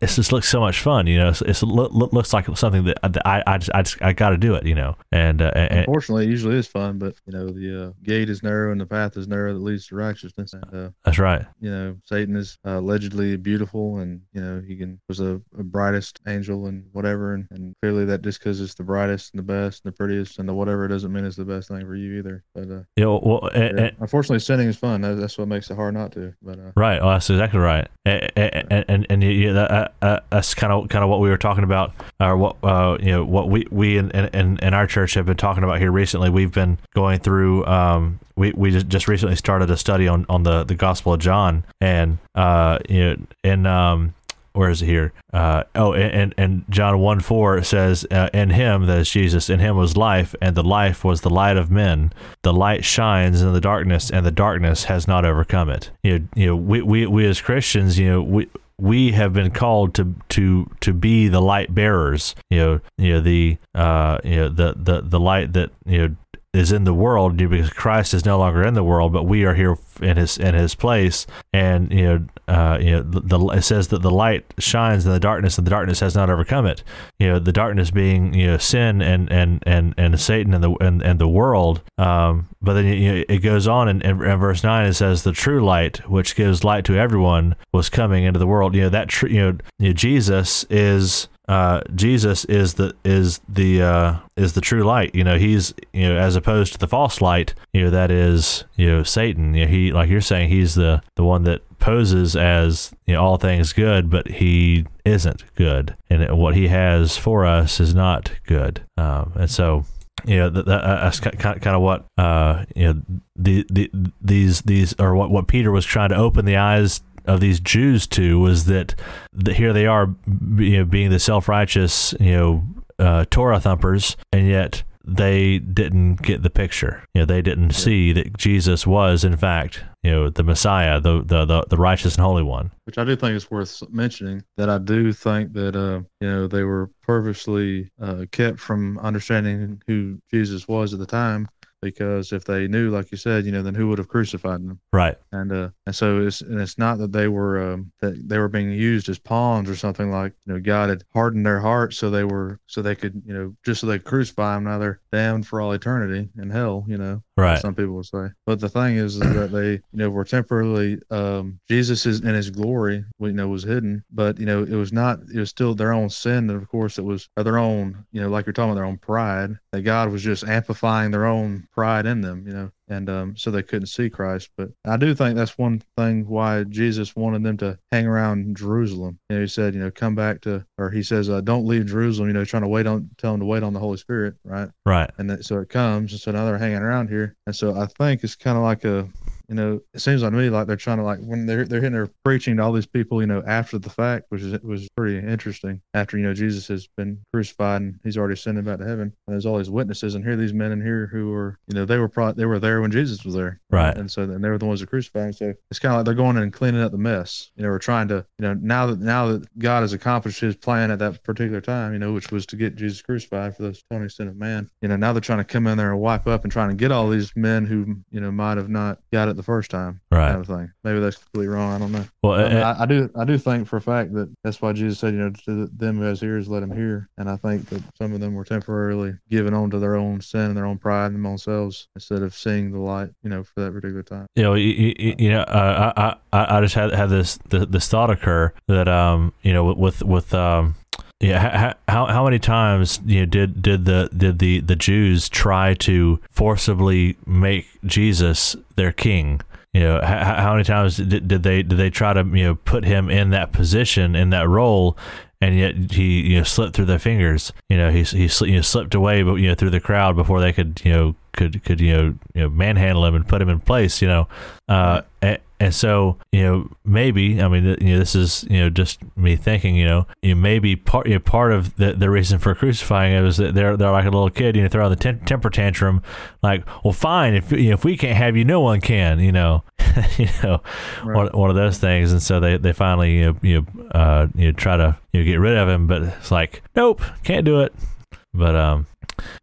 it just looks so much fun you know it's, lo- looks like something that, that I I just I, just, I got to do it you know and uh, and, Unfortunately, it usually is fun, but you know the uh, gate is narrow and the path is narrow that leads to righteousness. And uh, that's right you know Satan is uh, allegedly beautiful, and you know he can was a, a brightest angel and whatever, and, and clearly that just because it's the brightest and the best and the prettiest and the whatever doesn't mean it's the best thing for you either. But uh, you know well yeah. and- unfortunately, sinning is fun. That, that's what makes it hard not to. But uh, Right. Oh, that's exactly right. And and and, and you- you- that, uh, uh, that's kind of kind of what we were talking about, or what uh, you know what we we in, in in our church have been talking about here recently. We've been going through. Um, we we just, recently started a study on on the the Gospel of John, and uh, you know, in um. Where is it here? Uh, oh, and, and John 1 4 says, uh, In him, that is Jesus, in him was life, and the life was the light of men. The light shines in the darkness, and the darkness has not overcome it. You know, you know we, we, we as Christians, you know, we, we have been called to to to be the light bearers. You know, you know the uh, you know the the the light that you know is in the world because Christ is no longer in the world, but we are here in his in his place. And you know, uh, you know, the, the it says that the light shines in the darkness, and the darkness has not overcome it. You know, the darkness being you know sin and and and and Satan and the and, and the world. Um, but then you know, it goes on in, in, verse nine. It says the true light, which gives light to everyone, was coming into the world. You know that tr- you know, you know Jesus is uh, Jesus is the is the uh, is the true light. You know, he's you know as opposed to the false light. You know that is you know Satan. You know, he like you're saying he's the the one that poses as you know all things good, but he isn't good, and what he has for us is not good. Um, and so you know that, that, that's kind of what uh you know the, the these these or what what Peter was trying to open the eyes of these Jews to was that, that here they are you know being the self-righteous you know uh, Torah thumpers and yet they didn't get the picture. You know they didn't see that Jesus was in fact you know the Messiah the the the, the righteous and holy one. Which I do think is worth mentioning. That I do think that uh, you know they were purposely uh, kept from understanding who Jesus was at the time, because if they knew, like you said, you know, then who would have crucified them? right And uh, and so it's and it's not that they were um, that they were being used as pawns or something like you know God had hardened their hearts so they were so they could you know just so they could crucify them. Now they're damned for all eternity in hell. You know, right some people would say. But the thing is, is that they, you know, were temporarily um, Jesus is in His glory, you know, was hidden. But you know, it was not. It was still their own sin. And of course, it was their own, you know, like you're talking about their own pride. That God was just amplifying their own pride in them, you know, and um, so they couldn't see Christ. But I do think that's one thing why Jesus wanted them to hang around Jerusalem. You know, he said, you know, come back to, or he says, uh, don't leave Jerusalem. You know, trying to wait on, tell them to wait on the Holy Spirit, right? Right. And that, so it comes, and so now they're hanging around here, and so I think it's kind of like a you know, it seems like to me like they're trying to like when they're they're hitting there preaching to all these people, you know, after the fact, which is was pretty interesting. After you know Jesus has been crucified and he's already ascended back to heaven, and there's all these witnesses, and here these men in here who were, you know, they were pro- they were there when Jesus was there, Right. And so and they were the ones that crucified him. So it's kind of like they're going in and cleaning up the mess. You know, we're trying to, you know, now that now that God has accomplished His plan at that particular time, you know, which was to get Jesus crucified for those twenty sin of man. You know, now they're trying to come in there and wipe up and trying to get all these men who, you know, might have not got it the first time Right. kind of thing. Maybe that's completely wrong. I don't know. Well, I, mean, uh, I, I do. I do think for a fact that that's why Jesus said, you know, to them who has ears, let them hear. And I think that some of them were temporarily given on to their own sin and their own pride and their own selves instead of seeing the light, you know, for that particular time. you know, you, you, you know, uh, I, I, I just had had this this thought occur that um, you know, with with um, yeah, how how many times you know did did the did the the Jews try to forcibly make Jesus their king? You know, how, how many times did, did they did they try to you know put him in that position in that role? and yet he you know slipped through their fingers. You know he he you know, slipped away, but you know through the crowd before they could you know could could you know you know manhandle him and put him in place. You know, uh, and, and so you know maybe I mean you know this is you know just me thinking you know you know, maybe part you know, part of the, the reason for crucifying it was that they're they're like a little kid you know throw the tem- temper tantrum like well fine if you know, if we can't have you no one can you know you know Right. one, one of those things and so they, they finally you know, you know, uh, you know try to you know, get rid of him but it's like nope can't do it but um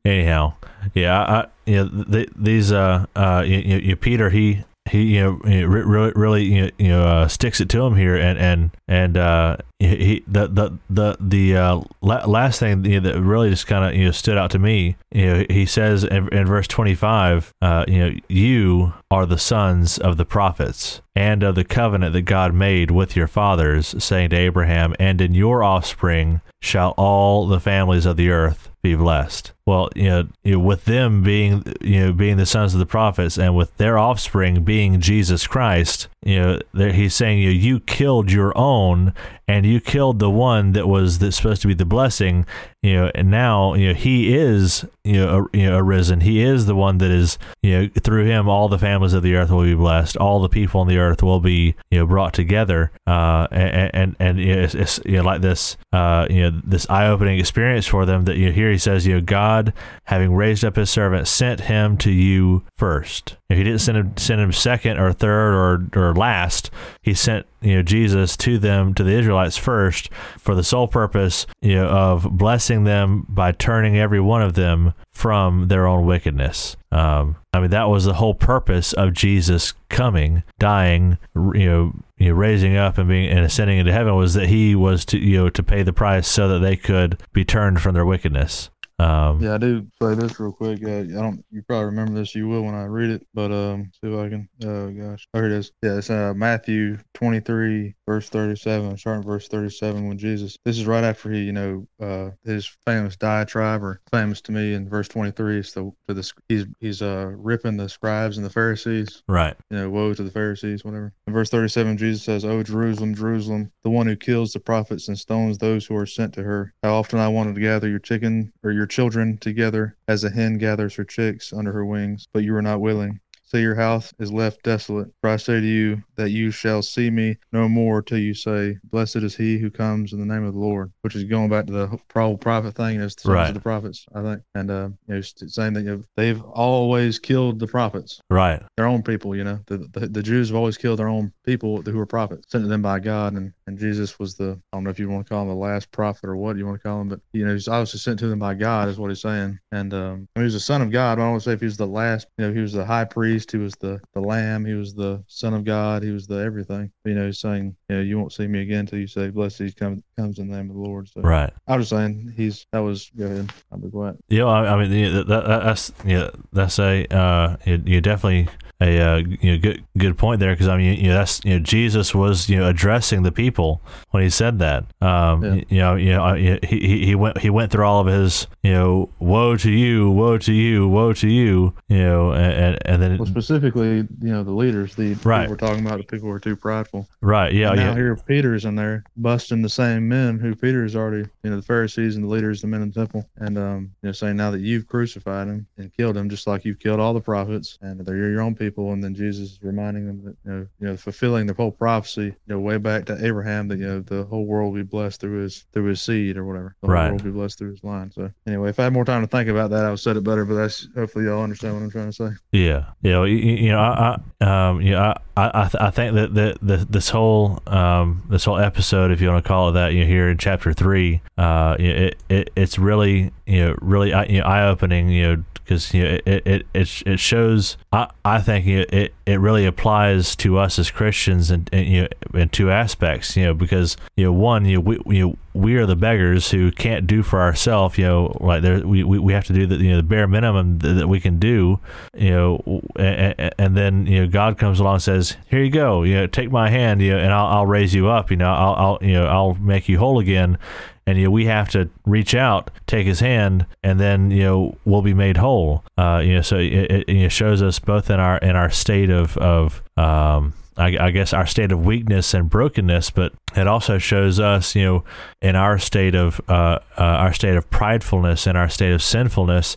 anyhow yeah I, you know th- these uh uh you, you Peter he he you know really really you know, uh, sticks it to him here and and and uh he, he the the the the uh la- last thing you know, that really just kind of you know stood out to me you know he says in, in verse 25 uh you know you are the sons of the prophets and of the covenant that God made with your fathers saying to Abraham and in your offspring shall all the families of the earth be blessed. Well, you know, you know, with them being, you know, being the sons of the prophets, and with their offspring being Jesus Christ, you know, he's saying you know, you killed your own, and you killed the one that was that's supposed to be the blessing, you know, and now you know he is, you know, you know, arisen. He is the one that is, you know, through him all the families of the earth will be blessed. All the people on the earth will be, you know, brought together. Uh, and and, and you know, it's, it's you know like this, uh, you know, this eye-opening experience for them that you know, here he says, you know, God, having raised up his servant, sent him to you first. If he didn't send him send him second or third or or last, he sent you know Jesus to them to the Israelites first for the sole purpose you know of blessing them by turning every one of them from their own wickedness. Um, I mean that was the whole purpose of Jesus coming, dying, you know, you know, raising up and being and ascending into heaven was that he was to you know to pay the price so that they could be turned from their wickedness. Um, Yeah, I do say this real quick. Uh, I don't. You probably remember this. You will when I read it. But um, see if I can. Oh gosh. Oh, here it is. Yeah, it's uh Matthew 23 verse 37. Starting verse 37 when Jesus. This is right after he, you know, uh, his famous diatribe or famous to me in verse 23. It's the to the he's he's uh ripping the scribes and the Pharisees. right. you know, woe to the Pharisees, whatever. In verse 37, Jesus says, Oh, Jerusalem, Jerusalem, the one who kills the prophets and stones those who are sent to her. How often I wanted to gather your chicken or your children together as a hen gathers her chicks under her wings, but you were not willing. So your house is left desolate. For I say to you that you shall see me no more till you say, Blessed is he who comes in the name of the Lord, which is going back to the whole prophet thing. It's the sons Right. of the prophets, I think. And, uh, you know, saying that they've always killed the prophets Right. their own people. You know, the, the the Jews have always killed their own people who were prophets, sent to them by God, and and Jesus was the I don't know if you want to call him the last prophet or what you want to call him, but you know he's obviously sent to them by God, is what he's saying. And um, I mean, he was the son of God. But I don't want to say if he was the last. You know, he was the high priest. He was the the lamb. He was the son of God. He was the everything. You know, he's saying, you know, you won't see me again until you say, "Blessed he comes comes in the name of the Lord." So Right. I was just saying he's that was go ahead. I'll be quiet. Yeah, I, I mean, yeah, that, that, that's yeah, that's a uh, you, you definitely a uh, you know good good point there because I mean you know that's you know Jesus was you know addressing the people when he said that. Um, Yeah. you know you know uh, he, he he went he went through all of his you know woe to you, woe to you, woe to you, you know, and and then Well, specifically, you know, the leaders, the Right. people we're talking about, the people who are too prideful. right yeah And now yeah here Peter's in there busting the same men who Peter's already, you know, the Pharisees and the leaders, the men in the temple, and um, you know, saying now that you've crucified him and killed him, just like you've killed all the prophets, and they're your own people, and then Jesus is reminding them that you know, you know, fulfilling the whole prophecy, you know, way back to Abraham that you know the whole world will be blessed through his through his seed or whatever. The whole world will be blessed through his line. So anyway, if I had more time to think about that, I would said it better. But that's hopefully y'all understand what I'm trying to say. Yeah, you know, you, you know, I, I, um, you know, I, I, I think that the, the this whole, um, this whole episode, if you want to call it that, you know, here in chapter three, uh, it, it, it's really, you know, really, you know, eye opening, you know, because you know, it, it, it, it shows. I, I think it, it, really applies to us as Christians, and you know, in two aspects, you know, because you know, one, you we, you know, we are the beggars who can't do for ourselves, you know, like there, we, we, we have to do the, you know, the bare minimum that, that we can do, you know, and, and then, you know, God comes along and says, here you go, you know, take my hand, you know, and I'll, I'll raise you up, you know, I'll, I'll, you know, I'll make you whole again. And, you know, we have to reach out, take his hand, and then, you know, we'll be made whole. Uh, you know, so it, it, it shows us both in our, in our state of, of, um, I, I guess our state of weakness and brokenness, but it also shows us, you know, in our state of uh, uh, our state of pridefulness and our state of sinfulness,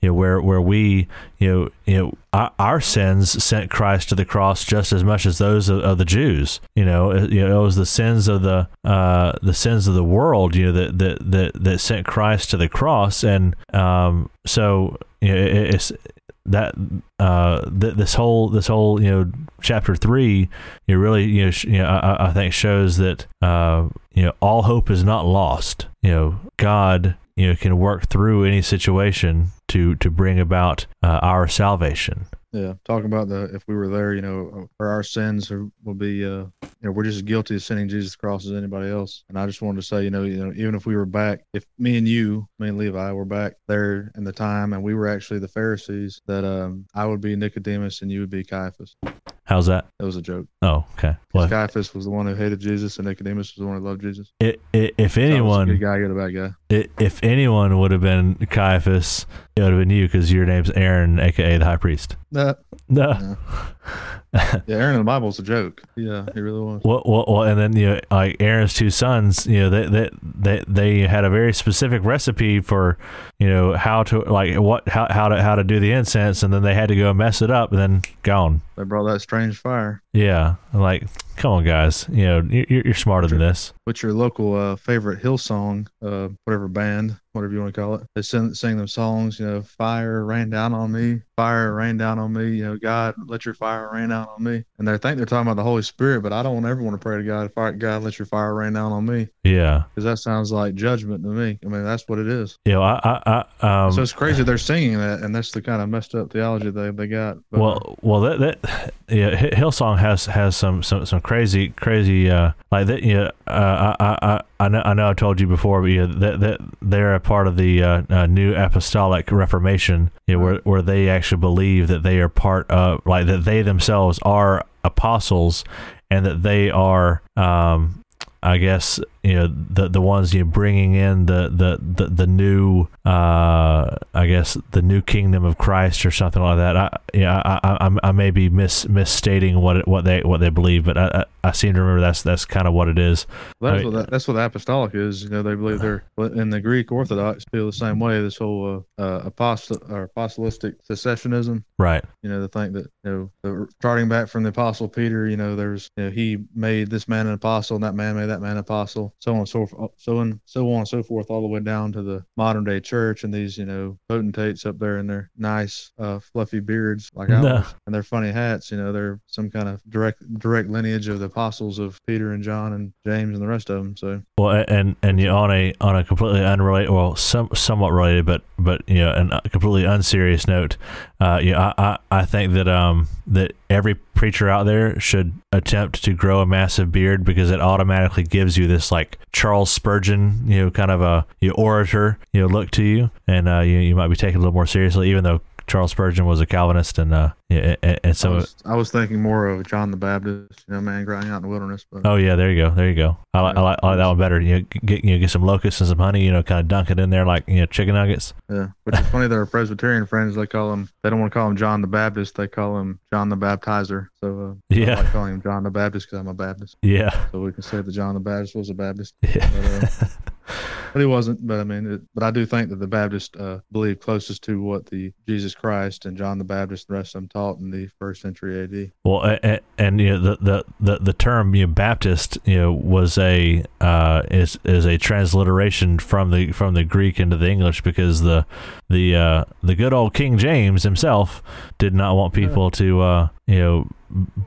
you know, where where we, you know, you know, our, our sins sent Christ to the cross just as much as those of, of the Jews. You know, it, you know, it was the sins of the uh, the sins of the world, you know, that that that, that sent Christ to the cross, and um, so you know, it, it's that uh th- this whole this whole you know chapter three you really you know, sh- you know I, I think shows that uh you know all hope is not lost. You know God you know can work through any situation to to bring about uh, our salvation Yeah, talking about the if we were there, you know, for our sins will be, uh, you know, we're just as guilty of sending Jesus cross as anybody else. And I just wanted to say, you know, you know, even if we were back, if me and you, me and Levi, were back there in the time, and we were actually the Pharisees, that um, I would be Nicodemus and you would be Caiaphas. How's that That was a joke. oh okay. well Caiaphas was the one who hated Jesus, and Nicodemus was the one who loved Jesus. i i if So anyone good guy, the bad guy. i if anyone would have been Caiaphas it would have been you because your name's Aaron aka the high priest Nah, no no. yeah, Aaron in the Bible Bible's a joke. Yeah, he really was. Well, well, well, and then you know, like Aaron's two sons, you know, they, they they they had a very specific recipe for, you know, how to like what how how to how to do the incense, and then they had to go mess it up, and then gone. They brought that strange fire. Yeah, like come on, guys, you know, you're, you're smarter than this. What's your local uh, favorite Hillsong, uh, whatever band, whatever you want to call it? They sing, sing them songs, you know, fire rain down on me, fire rain down on me, you know, God, let your fire rain down on me. And they think they're talking about the Holy Spirit, but I don't ever want to pray to God, fire, God, let your fire rain down on me, Yeah, because that sounds like judgment to me. I mean, that's what it is. you know, I I, I um. so it's crazy they're singing that, and that's the kind of messed up theology they, they got. But, well, well, that that yeah, Hillsong has has some some some crazy crazy uh like that. Yeah, uh, I I I know I know I told you before, but yeah, that that they're a part of the uh, uh, New Apostolic Reformation, you know, where where they actually believe that they are part of like that they themselves are apostles, and that they are um I guess you know the the ones you know, bringing in the the the, the new uh I guess the new kingdom of Christ or something like that. I yeah I I, I- may be mis misstating what it, what they what they believe, but I, I I seem to remember that's that's kind of what it is. That's I- what that, that's what the apostolic is. You know, they believe they're in the Greek Orthodox feel the same way. This whole uh, uh, apostle or apostolistic successionism. Right. You know, the thing that you know, the, starting back from the apostle Peter. You know, there's you know he made this man an apostle, and that man made that man an apostle, so on and so forth, so on so on and so forth, all the way down to the modern day church and these you know potentates up there in their nice uh, fluffy beards like No. ours and their funny hats. You know, they're some kind of direct direct lineage of the apostles of Peter and John and James and the rest of them. So Well, and and you know, on a on a completely unrelated, well, some somewhat related, but but you know, an- a completely unserious note. Uh, you know, I, I I think that um that every preacher out there should attempt to grow a massive beard because it automatically gives you this like Charles Spurgeon, you know, kind of a you know, orator, you know, look to you, and uh, you you might be taken a little more seriously, even though. Charles Spurgeon was a Calvinist, and uh, yeah, and, and I so was, I was thinking more of John the Baptist, you know, man growing out in the wilderness. But oh yeah, there you go, there you go. I like, I like, I like that one better. You know, get you know, get some locusts and some honey, you know, kind of dunk it in there like you know chicken nuggets. yeah, which is funny. There are Presbyterian friends. They call him. They don't want to call him John the Baptist. They call him John the Baptizer. So uh, Yeah. I like calling him John the Baptist because I'm a Baptist. Yeah, So we can say that John the Baptist was a Baptist. yeah, But, uh, but he wasn't. But I mean, it, but I do think that the Baptists uh, believe closest to what the Jesus Christ and John the Baptist and the rest of them taught in the first century AD. Well, and, and you know the, the, the, the term you know, Baptist you know was a uh, is is a transliteration from the from the Greek into the English because the the uh, the good old King James himself did not want people to uh, you know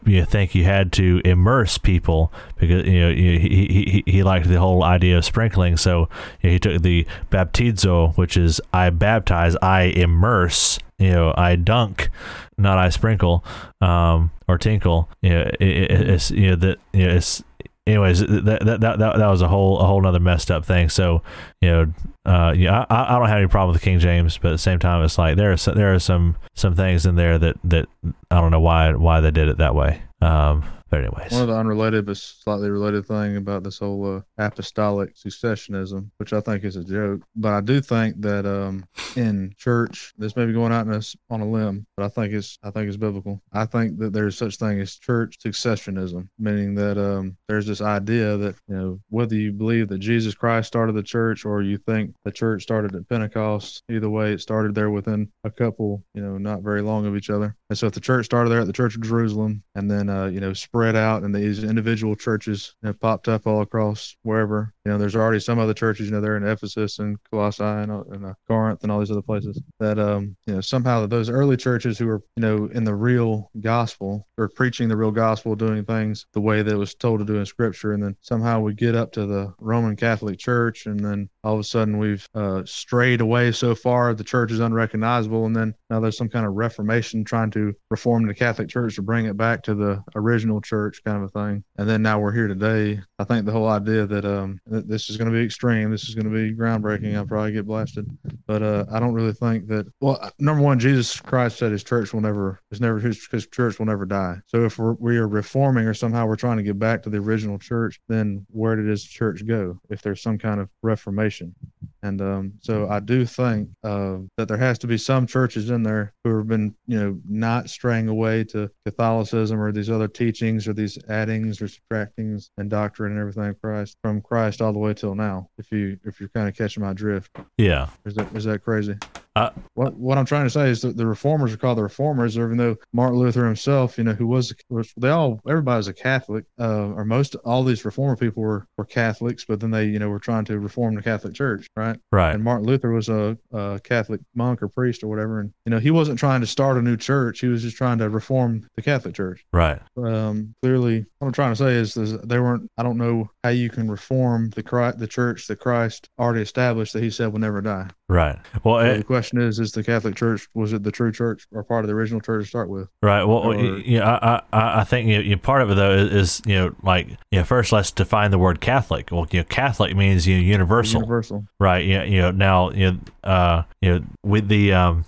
you think you had to immerse people because you know he, he, he, he liked the whole idea of sprinkling. So you know, he took the baptizo which is I baptize I immerse you know I dunk not I sprinkle um, or tinkle. You know it, it, it's you know that you know, it's anyways that, that that that was a whole a whole nother messed up thing. So you know uh yeah I, I don't have any problem with King James but at the same time it's like there are some, there are some some things in there that that I don't know why why they did it that way. Um but anyways One of the unrelated but slightly related thing about this whole uh, apostolic successionism, which I think is a joke, but I do think that um, in church, this may be going out on a, on a limb, but I think it's I think it's biblical. I think that there's such thing as church successionism, meaning that um, there's this idea that you know whether you believe that Jesus Christ started the church or you think the church started at Pentecost, either way, it started there within a couple, you know, not very long of each other. And so if the church started there at the Church of Jerusalem and then uh, you know spread out and these individual churches know, popped up all across wherever, you know, there's already some other churches, you know, they're in Ephesus and Colossae and, uh, and uh, Corinth and all these other places that um you know somehow those early churches who were you know in the real gospel or preaching the real gospel, doing things the way that it was told to do in Scripture, and then somehow we get up to the Roman Catholic Church, and then all of a sudden we've uh, strayed away so far the church is unrecognizable, and then now there's some kind of reformation trying to reform the Catholic Church to bring it back to the original church kind of a thing, and then now we're here today. I think the whole idea that um that this is going to be extreme, this is going to be groundbreaking. I'll probably get blasted, but uh, I don't really think that. Well, number one, Jesus Christ said his church will never, his never, his, his church will never die. So if we're, we are reforming or somehow we're trying to get back to the original church, then where did his church go? If there's some kind of reformation, and um, so I do think uh, that there has to be some churches in there who have been, you know, not straying away to Catholicism or these other teachings or these addings or subtractings and doctrine and everything of Christ from Christ all the way till now. If you if you're kind of catching my drift, yeah is that is that crazy? Uh, what what I'm trying to say is that the reformers are called the reformers, even though Martin Luther himself, you know, who was, was they all everybody's a Catholic, uh, or most all these reformer people were were Catholics, but then they you know were trying to reform the Catholic Church, right? right And Martin Luther was a, a Catholic monk or priest or whatever, and you know he wasn't trying to start a new church; he was just trying to reform the Catholic Church right um, clearly, what I'm trying to say is, is they weren't. I don't know how you can reform the Christ, the church that Christ already established that He said will never die. right well So it, question is: Is the Catholic Church was it the true church or part of the original church to start with? Right. Well, Or- I, I, I think you know, you part of it though is, you know like you know first let's define the word Catholic. Well, you know, Catholic means you know universal, Universal. right? Yeah, you know now you know uh you know with the um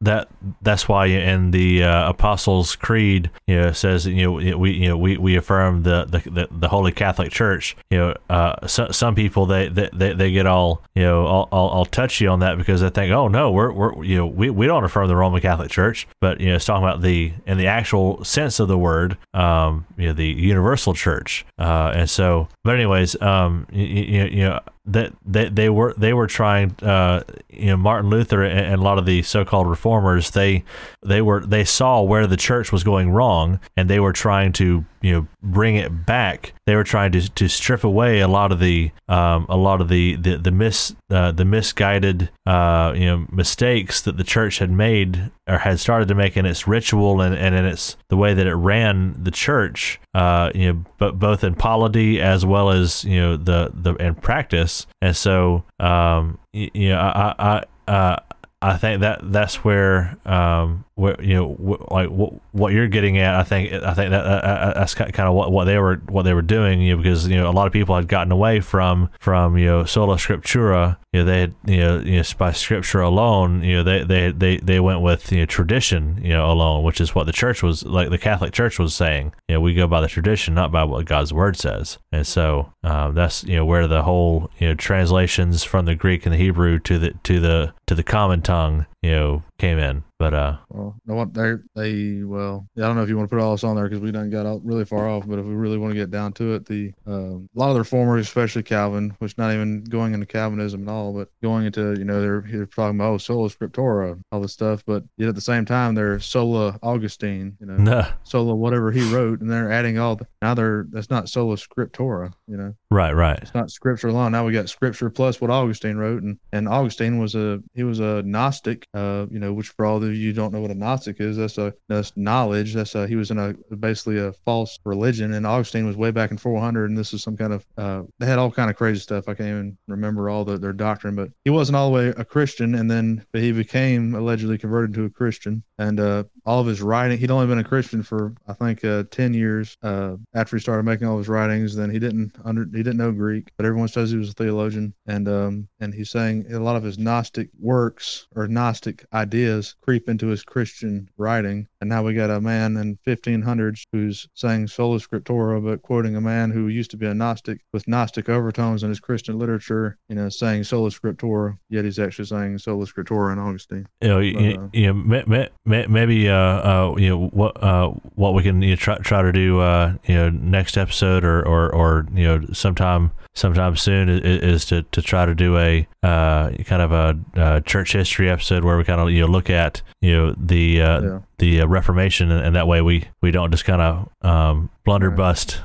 that that's why in the uh, Apostles' Creed, you know, says you know we you know we, we affirm the, the, the, Holy Catholic Church. You know, uh, so, some people they, they, they, they get all you know all, all, all touchy on that because they think, oh no, we're, we're you know we, we don't affirm the Roman Catholic Church, but you know it's talking about the in the actual sense of the word, um, you know, the universal church. Uh, and so, but anyways, um, you, you, you know that they, they were they were trying uh you know Martin Luther and, and a lot of the so-called reformers they they were they saw where the church was going wrong and they were trying to you know bring it back. They were trying to, to strip away a lot of the um, a lot of the the the mis uh, the misguided uh, you know mistakes that the church had made or had started to make in its ritual and, and in its the way that it ran the church uh, you know but both in polity as well as you know the the in practice. And so um you, you know I I, I uh I think that that's where um where you know wh- like what what you're getting at. I think I think that uh, that's kind of what, what they were what they were doing. You know, because you know a lot of people had gotten away from from you know sola scriptura. You know, they had you know, you know by scripture alone. You know, they they they they went with you know tradition. You know, alone, which is what the church was like. The Catholic Church was saying. You know, we go by the tradition, not by what God's word says. And so um, that's you know where the whole you know translations from the Greek and the Hebrew to the to the to the common tongue you know came in. But uh, well, no what they they well, yeah, I don't know if you want to put all this on there because we done got out really far off. But if we really want to get down to it, the uh, a lot of the reformers, especially Calvin, which not even going into Calvinism at all, but going into you know they're, they're talking about oh sola scriptura, all this stuff. But yet at the same time they're sola Augustine, you know, nah. sola whatever he wrote, and they're adding all the, now they're that's not sola scriptura, you know. Right, right. It's not scripture alone. Now we got scripture plus what Augustine wrote, and and Augustine was a he was a Gnostic, uh, you know, which for all of you don't know what a Gnostic is, that's a that's knowledge. That's a, he was in a basically a false religion, and Augustine was way back in 400, and this is some kind of uh, they had all kind of crazy stuff. I can't even remember all the, their doctrine, but he wasn't all the way a Christian, and then but he became allegedly converted to a Christian, and uh, all of his writing. He'd only been a Christian for I think uh, 10 years uh, after he started making all his writings. Then he didn't under he didn't know Greek, but everyone says he was a theologian, and um, and he's saying a lot of his Gnostic works or Gnostic ideas creep into his Christian writing. And now we got a man in 1500s who's saying sola scriptura, but quoting a man who used to be a Gnostic with Gnostic overtones in his Christian literature, you know, saying sola scriptura, yet he's actually saying sola scriptura in Augustine. You know, but, uh, you know, maybe uh, uh, you know what uh, what we can you know, try try to do uh, you know next episode or, or or you know sometime sometime soon is, is to, to try to do a uh, kind of a, a, church history episode where we kind of you know look at you know the uh, yeah. the uh, Reformation and, and, that way we we don't just kind of um, blunderbust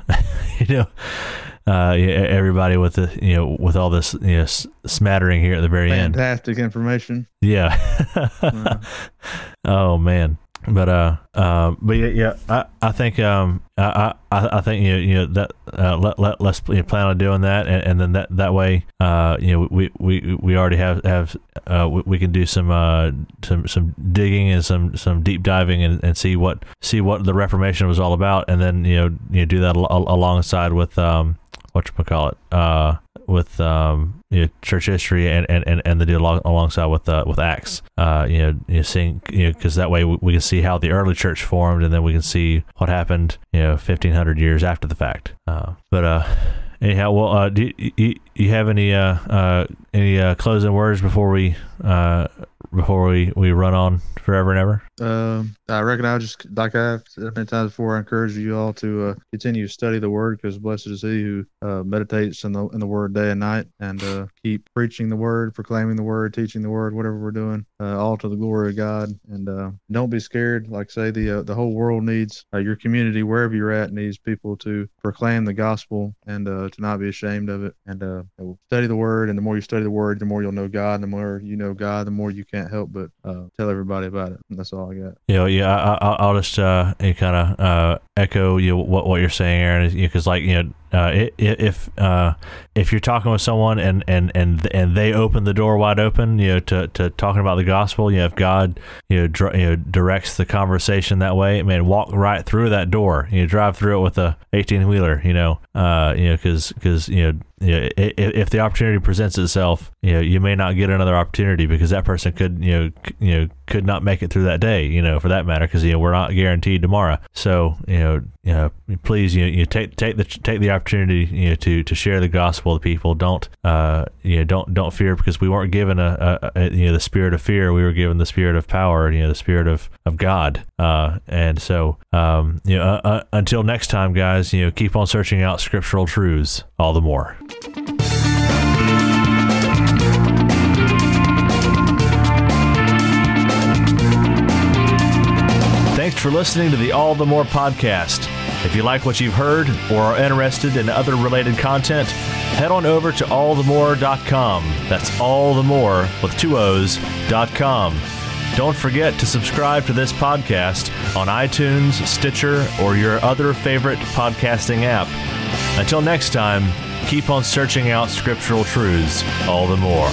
you know uh, everybody with the you know with all this you know smattering here at the very Fantastic end. Fantastic information. Yeah. uh-huh. Oh man but uh, uh, but yeah, yeah, I, I think um, I, I, I think you know, you know that uh, let let let's you know, plan on doing that, and, and then that that way, uh, you know, we we we already have have uh, we, we can do some uh some some digging and some some deep diving and, and see what see what the Reformation was all about, and then you know you know, do that al- alongside with um what you call it uh with um, you know, church history and, and, and, and the deal along, alongside with uh, with Acts. Uh, you know, you seeing you know because that way we, we, can see how the early church formed, and then we can see what happened you know fifteen hundred years after the fact. Uh, but uh, anyhow, well, uh, do you, you, you have any uh, uh, any uh, closing words before we uh, before we, we run on forever and ever? Um, I reckon I'll just, like I've said many times before, I encourage you all to uh, continue to study the Word because blessed is he who uh, meditates in the in the Word day and night, and uh, keep preaching the Word, proclaiming the Word, teaching the Word, whatever we're doing, uh, all to the glory of God. And uh, don't be scared. Like say, the uh, the whole world needs your community, wherever you're at, needs people to proclaim the gospel and to not be ashamed of it. And study the Word, and the more you study the Word, the more you'll know God. And the more you know God, the more you can't help but tell everybody about it. And that's all Got. You know, yeah, I, will just uh, kind of uh, echo you what what you're saying, Aaron, because like you know, uh, if uh, if you're talking with someone and, and, and and they open the door wide open, you know, to, to talking about the gospel, you know, if God, you know, dr- you know, directs the conversation that way, man, walk right through that door. You know, drive through it with a 18 wheeler. You know, uh, you know, because because you know, if, if the opportunity presents itself, you know, you may not get another opportunity because that person could, you know, c- you know, could not make it through that day. You know, for that matter, because you know we're not guaranteed tomorrow. So you know, you know, please, you you take take the take the opportunity, you know, to to share the gospel with people. Don't uh, you know, don't don't fear because we weren't given a, a, a, you know the spirit of fear. We were given the spirit of power. You know, the spirit of of God. Uh, and so, um, you know, uh, uh, until next time, guys, you know, keep on searching out scriptural truths all the more. For listening to the All the More podcast. If you like what you've heard or are interested in other related content, head on over to allthemore.com. That's allthemore with two O's.com. Don't forget to subscribe to this podcast on iTunes, Stitcher, or your other favorite podcasting app. Until next time, keep on searching out scriptural truths all the more.